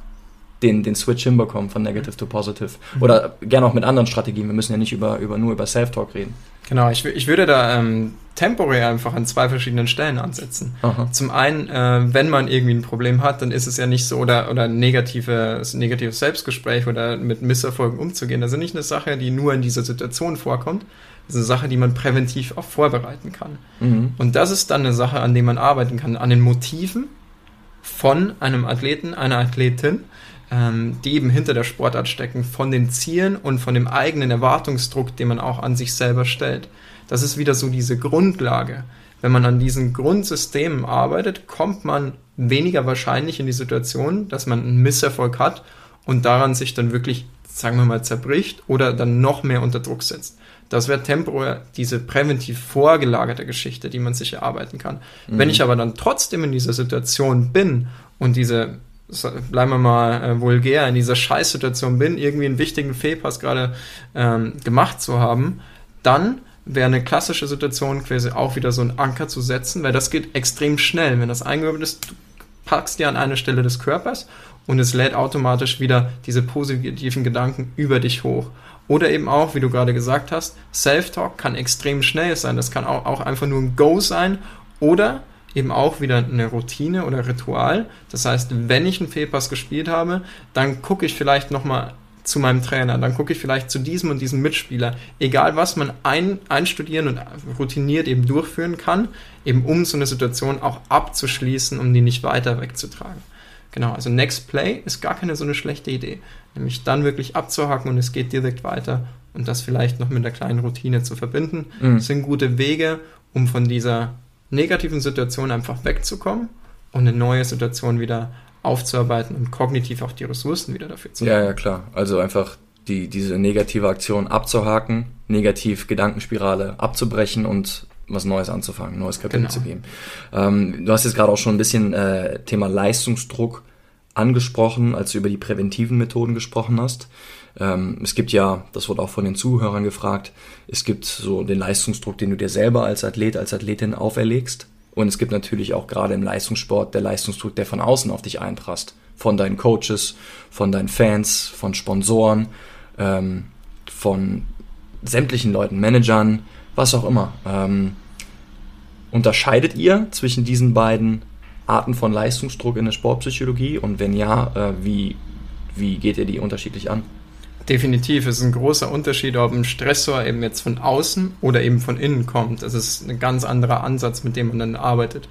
S1: den, den Switch hinbekommen von Negative to Positive. Mhm. Oder gerne auch mit anderen Strategien. Wir müssen ja nicht über, über nur über Self-Talk reden.
S2: Genau, ich, ich würde da ähm, temporär einfach an zwei verschiedenen Stellen ansetzen. Aha. Zum einen, äh, wenn man irgendwie ein Problem hat, dann ist es ja nicht so, oder, oder negatives, negatives Selbstgespräch oder mit Misserfolgen umzugehen. Das ist nicht eine Sache, die nur in dieser Situation vorkommt. Das ist eine Sache, die man präventiv auch vorbereiten kann. Mhm. Und das ist dann eine Sache, an der man arbeiten kann, an den Motiven von einem Athleten, einer Athletin, ähm, die eben hinter der Sportart stecken, von den Zielen und von dem eigenen Erwartungsdruck, den man auch an sich selber stellt. Das ist wieder so diese Grundlage. Wenn man an diesen Grundsystemen arbeitet, kommt man weniger wahrscheinlich in die Situation, dass man einen Misserfolg hat und daran sich dann wirklich, sagen wir mal, zerbricht oder dann noch mehr unter Druck setzt. Das wäre temporär diese präventiv vorgelagerte Geschichte, die man sich erarbeiten kann. Mhm. Wenn ich aber dann trotzdem in dieser Situation bin und diese bleiben wir mal äh, vulgär, in dieser Scheißsituation bin, irgendwie einen wichtigen Fehlpass gerade ähm, gemacht zu haben, dann wäre eine klassische Situation quasi auch wieder so einen Anker zu setzen, weil das geht extrem schnell. Wenn das eingeübt ist, du packst dir an eine Stelle des Körpers und es lädt automatisch wieder diese positiven Gedanken über dich hoch. Oder eben auch, wie du gerade gesagt hast, Self-Talk kann extrem schnell sein. Das kann auch, auch einfach nur ein Go sein. Oder eben auch wieder eine Routine oder Ritual. Das heißt, wenn ich einen Fehlpass gespielt habe, dann gucke ich vielleicht nochmal zu meinem Trainer, dann gucke ich vielleicht zu diesem und diesem Mitspieler. Egal was man ein, einstudieren und routiniert eben durchführen kann, eben um so eine Situation auch abzuschließen, um die nicht weiter wegzutragen. Genau, also Next Play ist gar keine so eine schlechte Idee. Nämlich dann wirklich abzuhacken und es geht direkt weiter und das vielleicht noch mit einer kleinen Routine zu verbinden, mhm. sind gute Wege, um von dieser negativen Situation einfach wegzukommen und eine neue Situation wieder aufzuarbeiten und kognitiv auch die Ressourcen wieder dafür
S1: zu haben. Ja, ja, klar. Also einfach die, diese negative Aktion abzuhaken, negativ Gedankenspirale abzubrechen und was Neues anzufangen, neues Kapitel genau. zu geben. Ähm, du hast jetzt gerade auch schon ein bisschen äh, Thema Leistungsdruck angesprochen, als du über die präventiven Methoden gesprochen hast. Ähm, es gibt ja, das wurde auch von den Zuhörern gefragt, es gibt so den Leistungsdruck, den du dir selber als Athlet, als Athletin auferlegst. Und es gibt natürlich auch gerade im Leistungssport der Leistungsdruck, der von außen auf dich einprasst. Von deinen Coaches, von deinen Fans, von Sponsoren, ähm, von sämtlichen Leuten, Managern, was auch immer. Ähm, unterscheidet ihr zwischen diesen beiden Arten von Leistungsdruck in der Sportpsychologie? Und wenn ja, äh, wie, wie geht ihr die unterschiedlich an?
S2: Definitiv, es ist ein großer Unterschied, ob ein Stressor eben jetzt von außen oder eben von innen kommt. Das ist ein ganz anderer Ansatz, mit dem man dann arbeitet.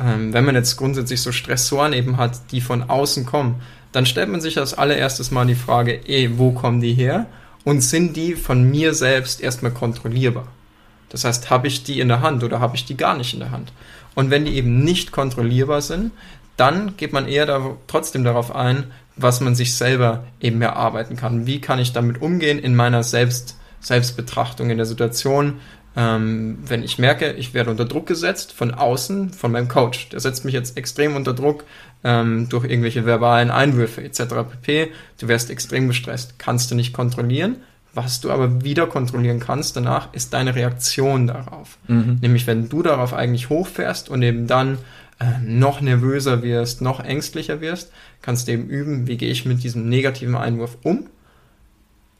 S2: Ähm, wenn man jetzt grundsätzlich so Stressoren eben hat, die von außen kommen, dann stellt man sich als allererstes mal die Frage, eh, wo kommen die her? Und sind die von mir selbst erstmal kontrollierbar? Das heißt, habe ich die in der Hand oder habe ich die gar nicht in der Hand? Und wenn die eben nicht kontrollierbar sind, dann geht man eher da, trotzdem darauf ein, was man sich selber eben erarbeiten kann. Wie kann ich damit umgehen in meiner Selbst, Selbstbetrachtung in der Situation, ähm, wenn ich merke, ich werde unter Druck gesetzt von außen, von meinem Coach. Der setzt mich jetzt extrem unter Druck ähm, durch irgendwelche verbalen Einwürfe etc. pp. Du wirst extrem gestresst, kannst du nicht kontrollieren. Was du aber wieder kontrollieren kannst danach, ist deine Reaktion darauf. Mhm. Nämlich, wenn du darauf eigentlich hochfährst und eben dann äh, noch nervöser wirst, noch ängstlicher wirst, kannst du eben üben, wie gehe ich mit diesem negativen Einwurf um,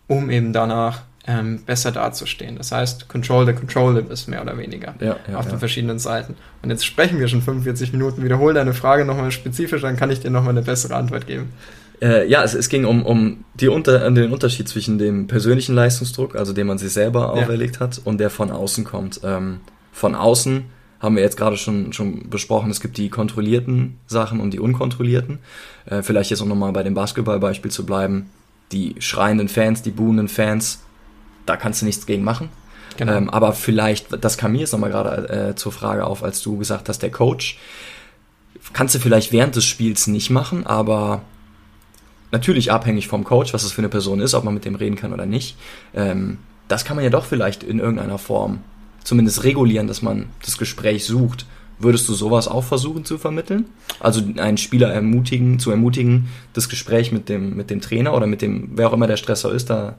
S2: um eben danach ähm, besser dazustehen. Das heißt, control the controllables mehr oder weniger ja, ja, auf ja. den verschiedenen Seiten. Und jetzt sprechen wir schon 45 Minuten. Wiederhole deine Frage nochmal spezifisch, dann kann ich dir nochmal eine bessere Antwort geben.
S1: Äh, ja, es, es, ging um, um die unter, den Unterschied zwischen dem persönlichen Leistungsdruck, also den man sich selber auferlegt hat, und der von außen kommt. Ähm, von außen haben wir jetzt gerade schon, schon besprochen, es gibt die kontrollierten Sachen und die unkontrollierten. Äh, vielleicht jetzt auch nochmal bei dem Basketballbeispiel zu bleiben. Die schreienden Fans, die buhenden Fans, da kannst du nichts gegen machen. Genau. Ähm, aber vielleicht, das kam mir jetzt nochmal gerade äh, zur Frage auf, als du gesagt hast, der Coach, kannst du vielleicht während des Spiels nicht machen, aber natürlich abhängig vom Coach, was das für eine Person ist, ob man mit dem reden kann oder nicht. Ähm, das kann man ja doch vielleicht in irgendeiner Form zumindest regulieren, dass man das Gespräch sucht. Würdest du sowas auch versuchen zu vermitteln? Also einen Spieler ermutigen, zu ermutigen, das Gespräch mit dem, mit dem Trainer oder mit dem, wer auch immer der Stressor ist, da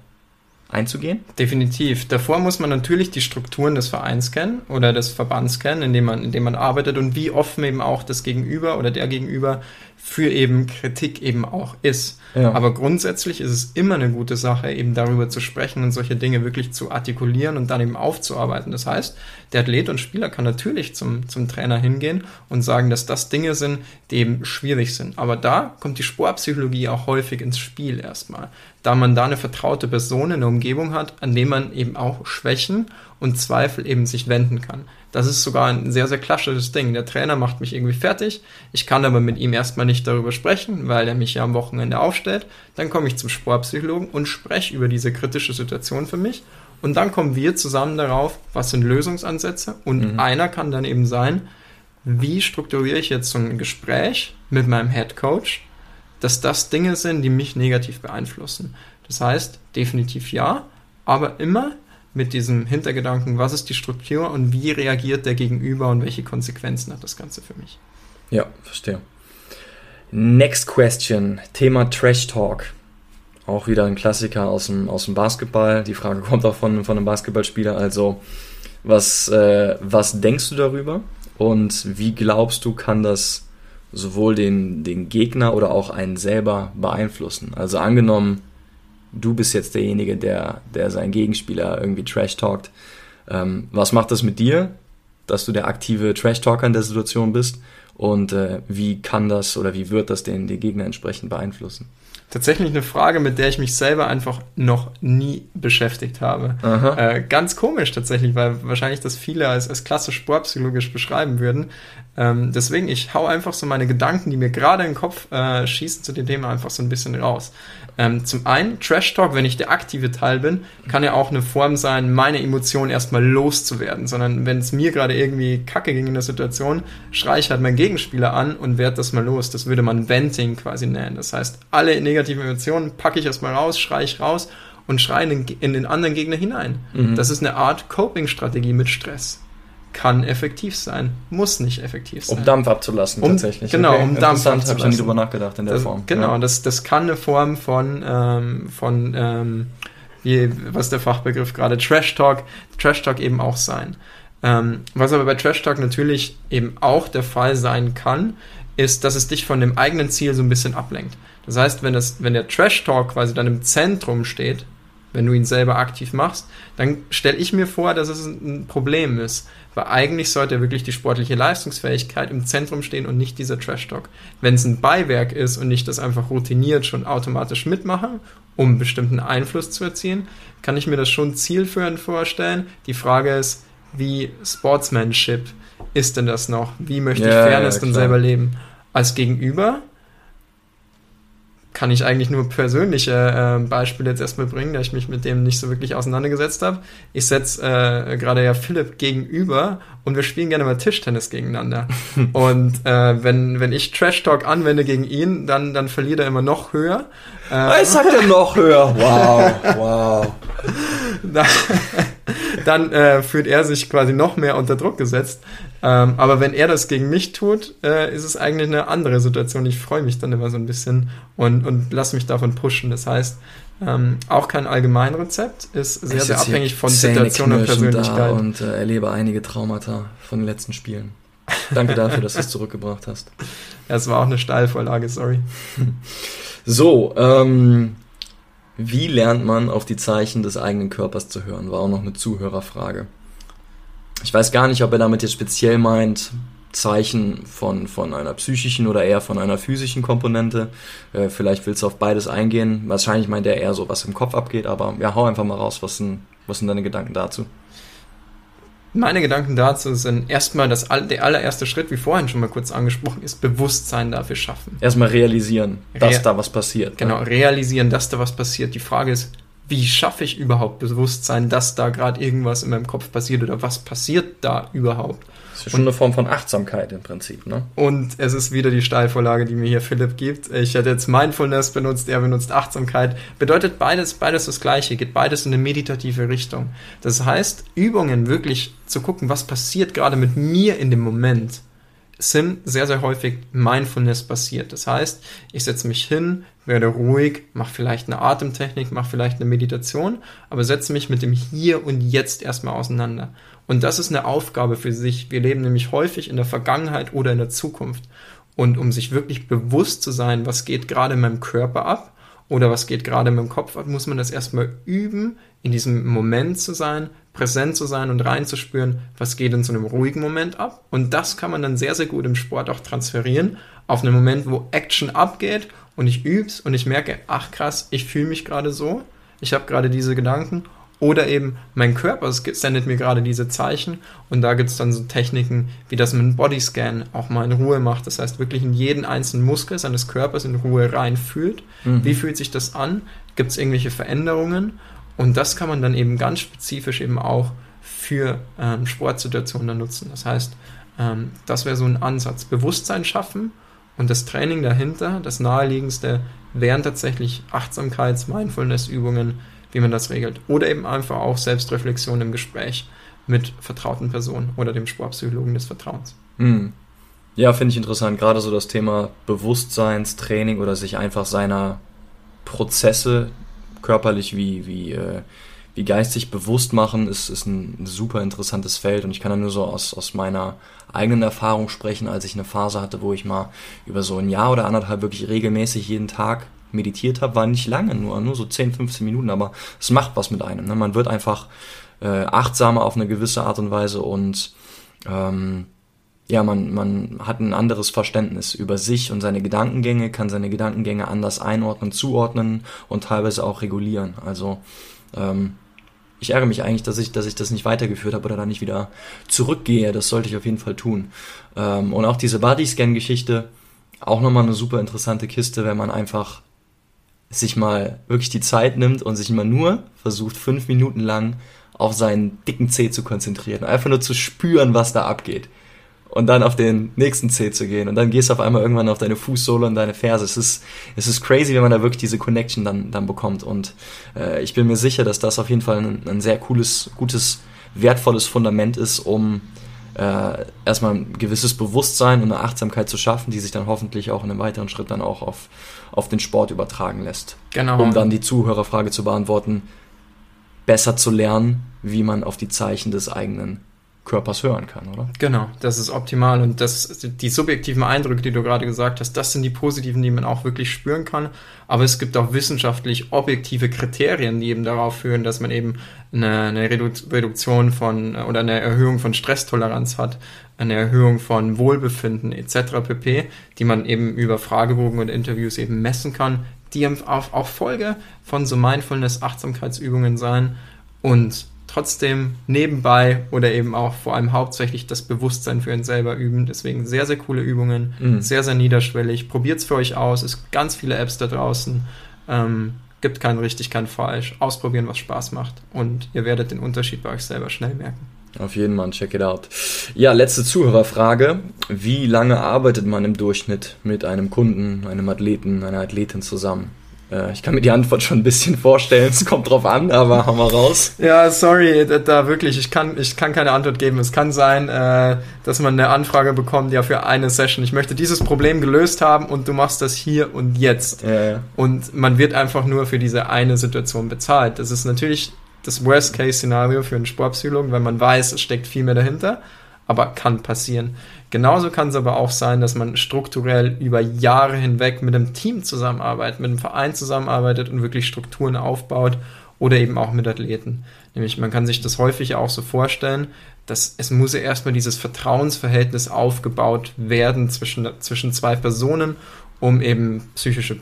S1: einzugehen?
S2: Definitiv. Davor muss man natürlich die Strukturen des Vereins kennen oder des Verbands kennen, in dem man, in dem man arbeitet und wie offen eben auch das Gegenüber oder der Gegenüber für eben Kritik eben auch ist. Ja. Aber grundsätzlich ist es immer eine gute Sache, eben darüber zu sprechen und solche Dinge wirklich zu artikulieren und dann eben aufzuarbeiten. Das heißt, der Athlet und Spieler kann natürlich zum, zum Trainer hingehen und sagen, dass das Dinge sind, die eben schwierig sind. Aber da kommt die Sportpsychologie auch häufig ins Spiel erstmal, da man da eine vertraute Person in der Umgebung hat, an dem man eben auch Schwächen und Zweifel eben sich wenden kann. Das ist sogar ein sehr, sehr klassisches Ding. Der Trainer macht mich irgendwie fertig. Ich kann aber mit ihm erstmal nicht darüber sprechen, weil er mich ja am Wochenende aufstellt. Dann komme ich zum Sportpsychologen und spreche über diese kritische Situation für mich. Und dann kommen wir zusammen darauf, was sind Lösungsansätze. Und mhm. einer kann dann eben sein, wie strukturiere ich jetzt so ein Gespräch mit meinem Head Coach, dass das Dinge sind, die mich negativ beeinflussen. Das heißt, definitiv ja, aber immer mit diesem Hintergedanken, was ist die Struktur und wie reagiert der Gegenüber und welche Konsequenzen hat das Ganze für mich.
S1: Ja, verstehe. Next question, Thema Trash Talk. Auch wieder ein Klassiker aus dem, aus dem Basketball. Die Frage kommt auch von, von einem Basketballspieler. Also, was, äh, was denkst du darüber? Und wie glaubst du, kann das sowohl den, den Gegner oder auch einen selber beeinflussen? Also angenommen, du bist jetzt derjenige, der, der seinen Gegenspieler irgendwie trash talkt. Ähm, was macht das mit dir? dass du der aktive Trash-Talker in der Situation bist und äh, wie kann das oder wie wird das den die Gegner entsprechend beeinflussen?
S2: Tatsächlich eine Frage, mit der ich mich selber einfach noch nie beschäftigt habe. Äh, ganz komisch tatsächlich, weil wahrscheinlich das viele als, als klassisch sportpsychologisch beschreiben würden. Ähm, deswegen, ich hau einfach so meine Gedanken, die mir gerade in den Kopf äh, schießen zu dem Thema, einfach so ein bisschen raus. Ähm, zum einen, Trash Talk, wenn ich der aktive Teil bin, kann ja auch eine Form sein, meine Emotionen erstmal loszuwerden, sondern wenn es mir gerade irgendwie kacke ging in der Situation, schreie ich halt meinen Gegenspieler an und werde das mal los. Das würde man Venting quasi nennen. Das heißt, alle negativen Emotionen packe ich erstmal raus, schreie ich raus und schreie in den, in den anderen Gegner hinein. Mhm. Das ist eine Art Coping-Strategie mit Stress kann effektiv sein, muss nicht effektiv sein.
S1: Um Dampf abzulassen,
S2: um,
S1: tatsächlich.
S2: Genau, okay. um Dampf abzulassen.
S1: habe ich nie drüber nachgedacht in der
S2: das,
S1: Form.
S2: Genau, ja. das, das kann eine Form von, ähm, von ähm, wie, was der Fachbegriff gerade, Trash Talk, Trash Talk eben auch sein. Ähm, was aber bei Trash Talk natürlich eben auch der Fall sein kann, ist, dass es dich von dem eigenen Ziel so ein bisschen ablenkt. Das heißt, wenn, das, wenn der Trash Talk quasi dann im Zentrum steht, wenn du ihn selber aktiv machst, dann stelle ich mir vor, dass es ein Problem ist. Weil eigentlich sollte wirklich die sportliche Leistungsfähigkeit im Zentrum stehen und nicht dieser Trash-Talk. Wenn es ein Beiwerk ist und nicht das einfach routiniert schon automatisch mitmachen, um bestimmten Einfluss zu erzielen, kann ich mir das schon zielführend vorstellen. Die Frage ist, wie Sportsmanship ist denn das noch? Wie möchte ich Fairness ja, dann selber leben? Als Gegenüber kann ich eigentlich nur persönliche äh, Beispiele jetzt erstmal bringen, da ich mich mit dem nicht so wirklich auseinandergesetzt habe. Ich setze äh, gerade ja Philipp gegenüber und wir spielen gerne mal Tischtennis gegeneinander. und äh, wenn, wenn ich Trash Talk anwende gegen ihn, dann, dann verliert er immer noch höher.
S1: Äh, ich sag er noch höher. Wow, wow.
S2: dann, äh, fühlt er sich quasi noch mehr unter Druck gesetzt. Ähm, aber wenn er das gegen mich tut, äh, ist es eigentlich eine andere Situation. Ich freue mich dann immer so ein bisschen und, und lasse mich davon pushen. Das heißt, ähm, auch kein Allgemeinrezept, ist sehr, sehr abhängig von Situation und Persönlichkeit.
S1: Und äh, erlebe einige Traumata von den letzten Spielen. Danke dafür, dass du es zurückgebracht hast.
S2: Ja, es war auch eine Steilvorlage, sorry.
S1: So, ähm, wie lernt man auf die Zeichen des eigenen Körpers zu hören? War auch noch eine Zuhörerfrage. Ich weiß gar nicht, ob er damit jetzt speziell meint, Zeichen von, von einer psychischen oder eher von einer physischen Komponente. Äh, vielleicht willst du auf beides eingehen. Wahrscheinlich meint er eher so, was im Kopf abgeht, aber ja, hau einfach mal raus. Was sind, was sind deine Gedanken dazu?
S2: Meine Gedanken dazu sind erstmal, dass der allererste Schritt, wie vorhin schon mal kurz angesprochen ist, Bewusstsein dafür schaffen.
S1: Erstmal realisieren, dass Re da was passiert.
S2: Genau,
S1: ne?
S2: realisieren, dass da was passiert. Die Frage ist, wie schaffe ich überhaupt Bewusstsein, dass da gerade irgendwas in meinem Kopf passiert oder was passiert da überhaupt?
S1: Das ist schon und, eine Form von Achtsamkeit im Prinzip, ne?
S2: Und es ist wieder die Steilvorlage, die mir hier Philipp gibt. Ich hätte jetzt Mindfulness benutzt, er benutzt Achtsamkeit. Bedeutet beides, beides das Gleiche, geht beides in eine meditative Richtung. Das heißt, Übungen wirklich zu gucken, was passiert gerade mit mir in dem Moment sind sehr, sehr häufig Mindfulness basiert. Das heißt, ich setze mich hin, werde ruhig, mache vielleicht eine Atemtechnik, mache vielleicht eine Meditation, aber setze mich mit dem Hier und Jetzt erstmal auseinander. Und das ist eine Aufgabe für sich. Wir leben nämlich häufig in der Vergangenheit oder in der Zukunft. Und um sich wirklich bewusst zu sein, was geht gerade in meinem Körper ab oder was geht gerade in meinem Kopf ab, muss man das erstmal üben, in diesem Moment zu sein, präsent zu sein und reinzuspüren, was geht in so einem ruhigen Moment ab. Und das kann man dann sehr, sehr gut im Sport auch transferieren auf einen Moment, wo Action abgeht und ich üb's und ich merke, ach krass, ich fühle mich gerade so, ich habe gerade diese Gedanken oder eben mein Körper sendet mir gerade diese Zeichen und da gibt es dann so Techniken, wie das man einen Bodyscan auch mal in Ruhe macht. Das heißt, wirklich in jeden einzelnen Muskel seines Körpers in Ruhe reinfühlt. Mhm. Wie fühlt sich das an? Gibt es irgendwelche Veränderungen? Und das kann man dann eben ganz spezifisch eben auch für ähm, Sportsituationen dann nutzen. Das heißt, ähm, das wäre so ein Ansatz. Bewusstsein schaffen und das Training dahinter, das naheliegendste, wären tatsächlich Achtsamkeits-, Mindfulness-Übungen, wie man das regelt. Oder eben einfach auch Selbstreflexion im Gespräch mit vertrauten Personen oder dem Sportpsychologen des Vertrauens.
S1: Mhm. Ja, finde ich interessant. Gerade so das Thema Bewusstseinstraining oder sich einfach seiner Prozesse körperlich wie, wie, äh, wie geistig bewusst machen, ist, ist ein super interessantes Feld und ich kann da nur so aus, aus meiner eigenen Erfahrung sprechen, als ich eine Phase hatte, wo ich mal über so ein Jahr oder anderthalb wirklich regelmäßig jeden Tag meditiert habe, war nicht lange, nur, nur so 10, 15 Minuten, aber es macht was mit einem. Ne? Man wird einfach äh, achtsamer auf eine gewisse Art und Weise und ähm, ja, man, man hat ein anderes Verständnis über sich und seine Gedankengänge, kann seine Gedankengänge anders einordnen, zuordnen und teilweise auch regulieren. Also ähm, ich ärgere mich eigentlich, dass ich, dass ich das nicht weitergeführt habe oder da nicht wieder zurückgehe. Das sollte ich auf jeden Fall tun. Ähm, und auch diese Bodyscan-Geschichte, auch nochmal eine super interessante Kiste, wenn man einfach sich mal wirklich die Zeit nimmt und sich mal nur versucht, fünf Minuten lang auf seinen dicken Zeh zu konzentrieren. Einfach nur zu spüren, was da abgeht und dann auf den nächsten C zu gehen und dann gehst du auf einmal irgendwann auf deine Fußsohle und deine Ferse. Es ist, es ist crazy, wenn man da wirklich diese Connection dann, dann bekommt und äh, ich bin mir sicher, dass das auf jeden Fall ein, ein sehr cooles, gutes, wertvolles Fundament ist, um äh, erstmal ein gewisses Bewusstsein und eine Achtsamkeit zu schaffen, die sich dann hoffentlich auch in einem weiteren Schritt dann auch auf, auf den Sport übertragen lässt. Genau. Um dann die Zuhörerfrage zu beantworten, besser zu lernen, wie man auf die Zeichen des eigenen Körpers hören kann, oder?
S2: Genau, das ist optimal und das, die subjektiven Eindrücke, die du gerade gesagt hast, das sind die positiven, die man auch wirklich spüren kann. Aber es gibt auch wissenschaftlich objektive Kriterien, die eben darauf führen, dass man eben eine, eine Reduktion von oder eine Erhöhung von Stresstoleranz hat, eine Erhöhung von Wohlbefinden etc. pp, die man eben über Fragebogen und Interviews eben messen kann, die auch, auch Folge von so Mindfulness-Achtsamkeitsübungen sein und trotzdem nebenbei oder eben auch vor allem hauptsächlich das Bewusstsein für ihn selber üben. Deswegen sehr, sehr coole Übungen, mhm. sehr, sehr niederschwellig. Probiert es für euch aus. Es gibt ganz viele Apps da draußen. Ähm, gibt kein richtig, kein falsch. Ausprobieren, was Spaß macht. Und ihr werdet den Unterschied bei euch selber schnell merken.
S1: Auf jeden Fall, check it out. Ja, letzte Zuhörerfrage. Wie lange arbeitet man im Durchschnitt mit einem Kunden, einem Athleten, einer Athletin zusammen? Äh, ich kann mir die Antwort schon ein bisschen vorstellen. Es kommt drauf an, aber hau mal raus.
S2: Ja, sorry, da, wirklich, ich kann, ich kann keine Antwort geben. Es kann sein, äh, dass man eine Anfrage bekommt, ja, für eine Session. Ich möchte dieses Problem gelöst haben und du machst das hier und jetzt. Ja, ja. Und man wird einfach nur für diese eine Situation bezahlt. Das ist natürlich das Worst-Case-Szenario für einen Sportpsychologen, weil man weiß, es steckt viel mehr dahinter, aber kann passieren. Genauso kann es aber auch sein, dass man strukturell über Jahre hinweg mit einem Team zusammenarbeitet, mit einem Verein zusammenarbeitet und wirklich Strukturen aufbaut oder eben auch mit Athleten. Nämlich man kann sich das häufig auch so vorstellen, dass es muss ja erstmal dieses Vertrauensverhältnis aufgebaut werden zwischen, zwischen zwei Personen, um eben psychische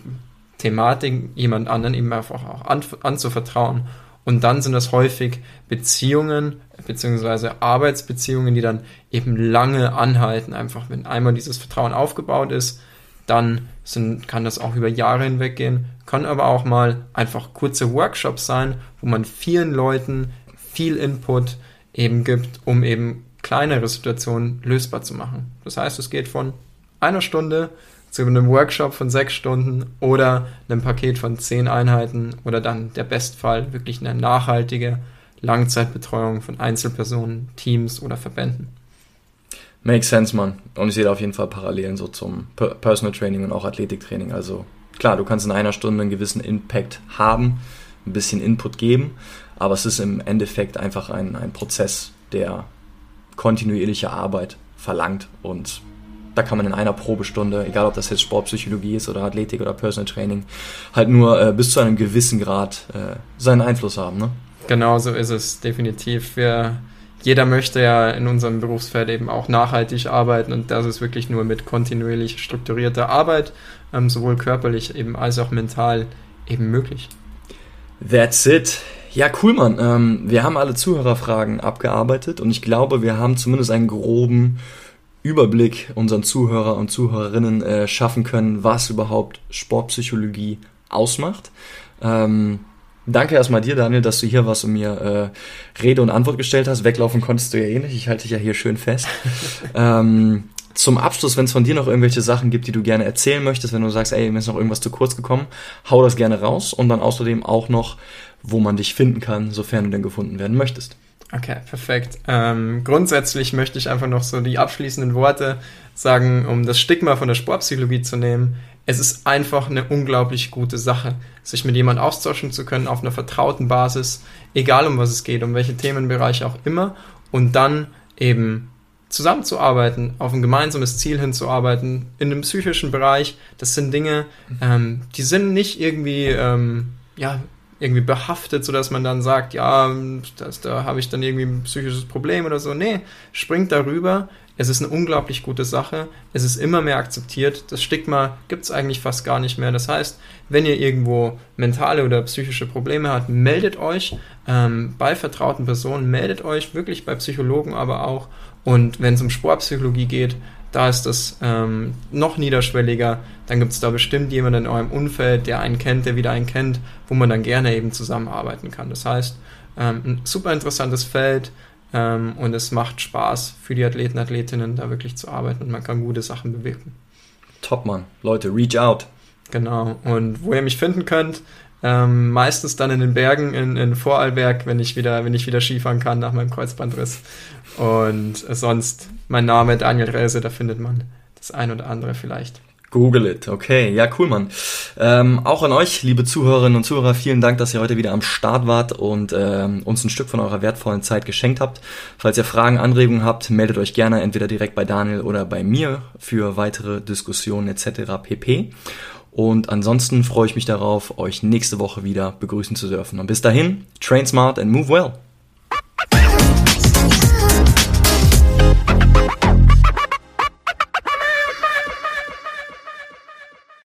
S2: Thematiken jemand anderen eben einfach auch an, anzuvertrauen. Und dann sind das häufig Beziehungen beziehungsweise Arbeitsbeziehungen, die dann eben lange anhalten. Einfach wenn einmal dieses Vertrauen aufgebaut ist, dann sind, kann das auch über Jahre hinweg gehen. Kann aber auch mal einfach kurze Workshops sein, wo man vielen Leuten viel Input eben gibt, um eben kleinere Situationen lösbar zu machen. Das heißt, es geht von einer Stunde zu einem Workshop von sechs Stunden oder einem Paket von zehn Einheiten oder dann der Bestfall wirklich eine nachhaltige Langzeitbetreuung von Einzelpersonen, Teams oder Verbänden.
S1: Makes sense, man. Und ich sehe da auf jeden Fall Parallelen so zum Personal Training und auch Athletiktraining. Also klar, du kannst in einer Stunde einen gewissen Impact haben, ein bisschen Input geben, aber es ist im Endeffekt einfach ein, ein Prozess, der kontinuierliche Arbeit verlangt und da kann man in einer Probestunde, egal ob das jetzt Sportpsychologie ist oder Athletik oder Personal Training, halt nur äh, bis zu einem gewissen Grad äh, seinen Einfluss haben. Ne?
S2: Genau so ist es definitiv. Wir, jeder möchte ja in unserem Berufsfeld eben auch nachhaltig arbeiten und das ist wirklich nur mit kontinuierlich strukturierter Arbeit, ähm, sowohl körperlich eben als auch mental eben möglich.
S1: That's it. Ja, cool, Mann. Ähm, wir haben alle Zuhörerfragen abgearbeitet und ich glaube, wir haben zumindest einen groben Überblick unseren Zuhörer und Zuhörerinnen äh, schaffen können, was überhaupt Sportpsychologie ausmacht. Ähm, danke erstmal dir, Daniel, dass du hier warst und mir äh, Rede und Antwort gestellt hast. Weglaufen konntest du ja eh nicht. Ich halte dich ja hier schön fest. ähm, zum Abschluss, wenn es von dir noch irgendwelche Sachen gibt, die du gerne erzählen möchtest, wenn du sagst, ey, mir ist noch irgendwas zu kurz gekommen, hau das gerne raus und dann außerdem auch noch, wo man dich finden kann, sofern du denn gefunden werden möchtest.
S2: Okay, perfekt. Ähm, grundsätzlich möchte ich einfach noch so die abschließenden Worte sagen, um das Stigma von der Sportpsychologie zu nehmen. Es ist einfach eine unglaublich gute Sache, sich mit jemandem austauschen zu können auf einer vertrauten Basis, egal um was es geht, um welche Themenbereiche auch immer, und dann eben zusammenzuarbeiten, auf ein gemeinsames Ziel hinzuarbeiten, in dem psychischen Bereich. Das sind Dinge, ähm, die sind nicht irgendwie, ähm, ja, irgendwie behaftet, sodass man dann sagt, ja, das, da habe ich dann irgendwie ein psychisches Problem oder so. Nee, springt darüber. Es ist eine unglaublich gute Sache. Es ist immer mehr akzeptiert. Das Stigma gibt es eigentlich fast gar nicht mehr. Das heißt, wenn ihr irgendwo mentale oder psychische Probleme habt, meldet euch ähm, bei vertrauten Personen, meldet euch wirklich bei Psychologen aber auch. Und wenn es um Sportpsychologie geht, da ist das ähm, noch niederschwelliger. Dann gibt es da bestimmt jemanden in eurem Umfeld, der einen kennt, der wieder einen kennt, wo man dann gerne eben zusammenarbeiten kann. Das heißt, ähm, ein super interessantes Feld ähm, und es macht Spaß für die Athleten, Athletinnen da wirklich zu arbeiten und man kann gute Sachen bewirken.
S1: Top, Mann. Leute, reach out.
S2: Genau. Und wo ihr mich finden könnt, ähm, meistens dann in den Bergen in, in Vorarlberg, wenn ich wieder, wenn ich wieder Skifahren kann nach meinem Kreuzbandriss. Und sonst mein Name Daniel Rese, da findet man das ein oder andere vielleicht.
S1: Google it, okay, ja cool, Mann. Ähm, auch an euch, liebe Zuhörerinnen und Zuhörer, vielen Dank, dass ihr heute wieder am Start wart und ähm, uns ein Stück von eurer wertvollen Zeit geschenkt habt. Falls ihr Fragen, Anregungen habt, meldet euch gerne entweder direkt bei Daniel oder bei mir für weitere Diskussionen etc. pp. Und ansonsten freue ich mich darauf, euch nächste Woche wieder begrüßen zu dürfen. Und bis dahin, train smart and move well.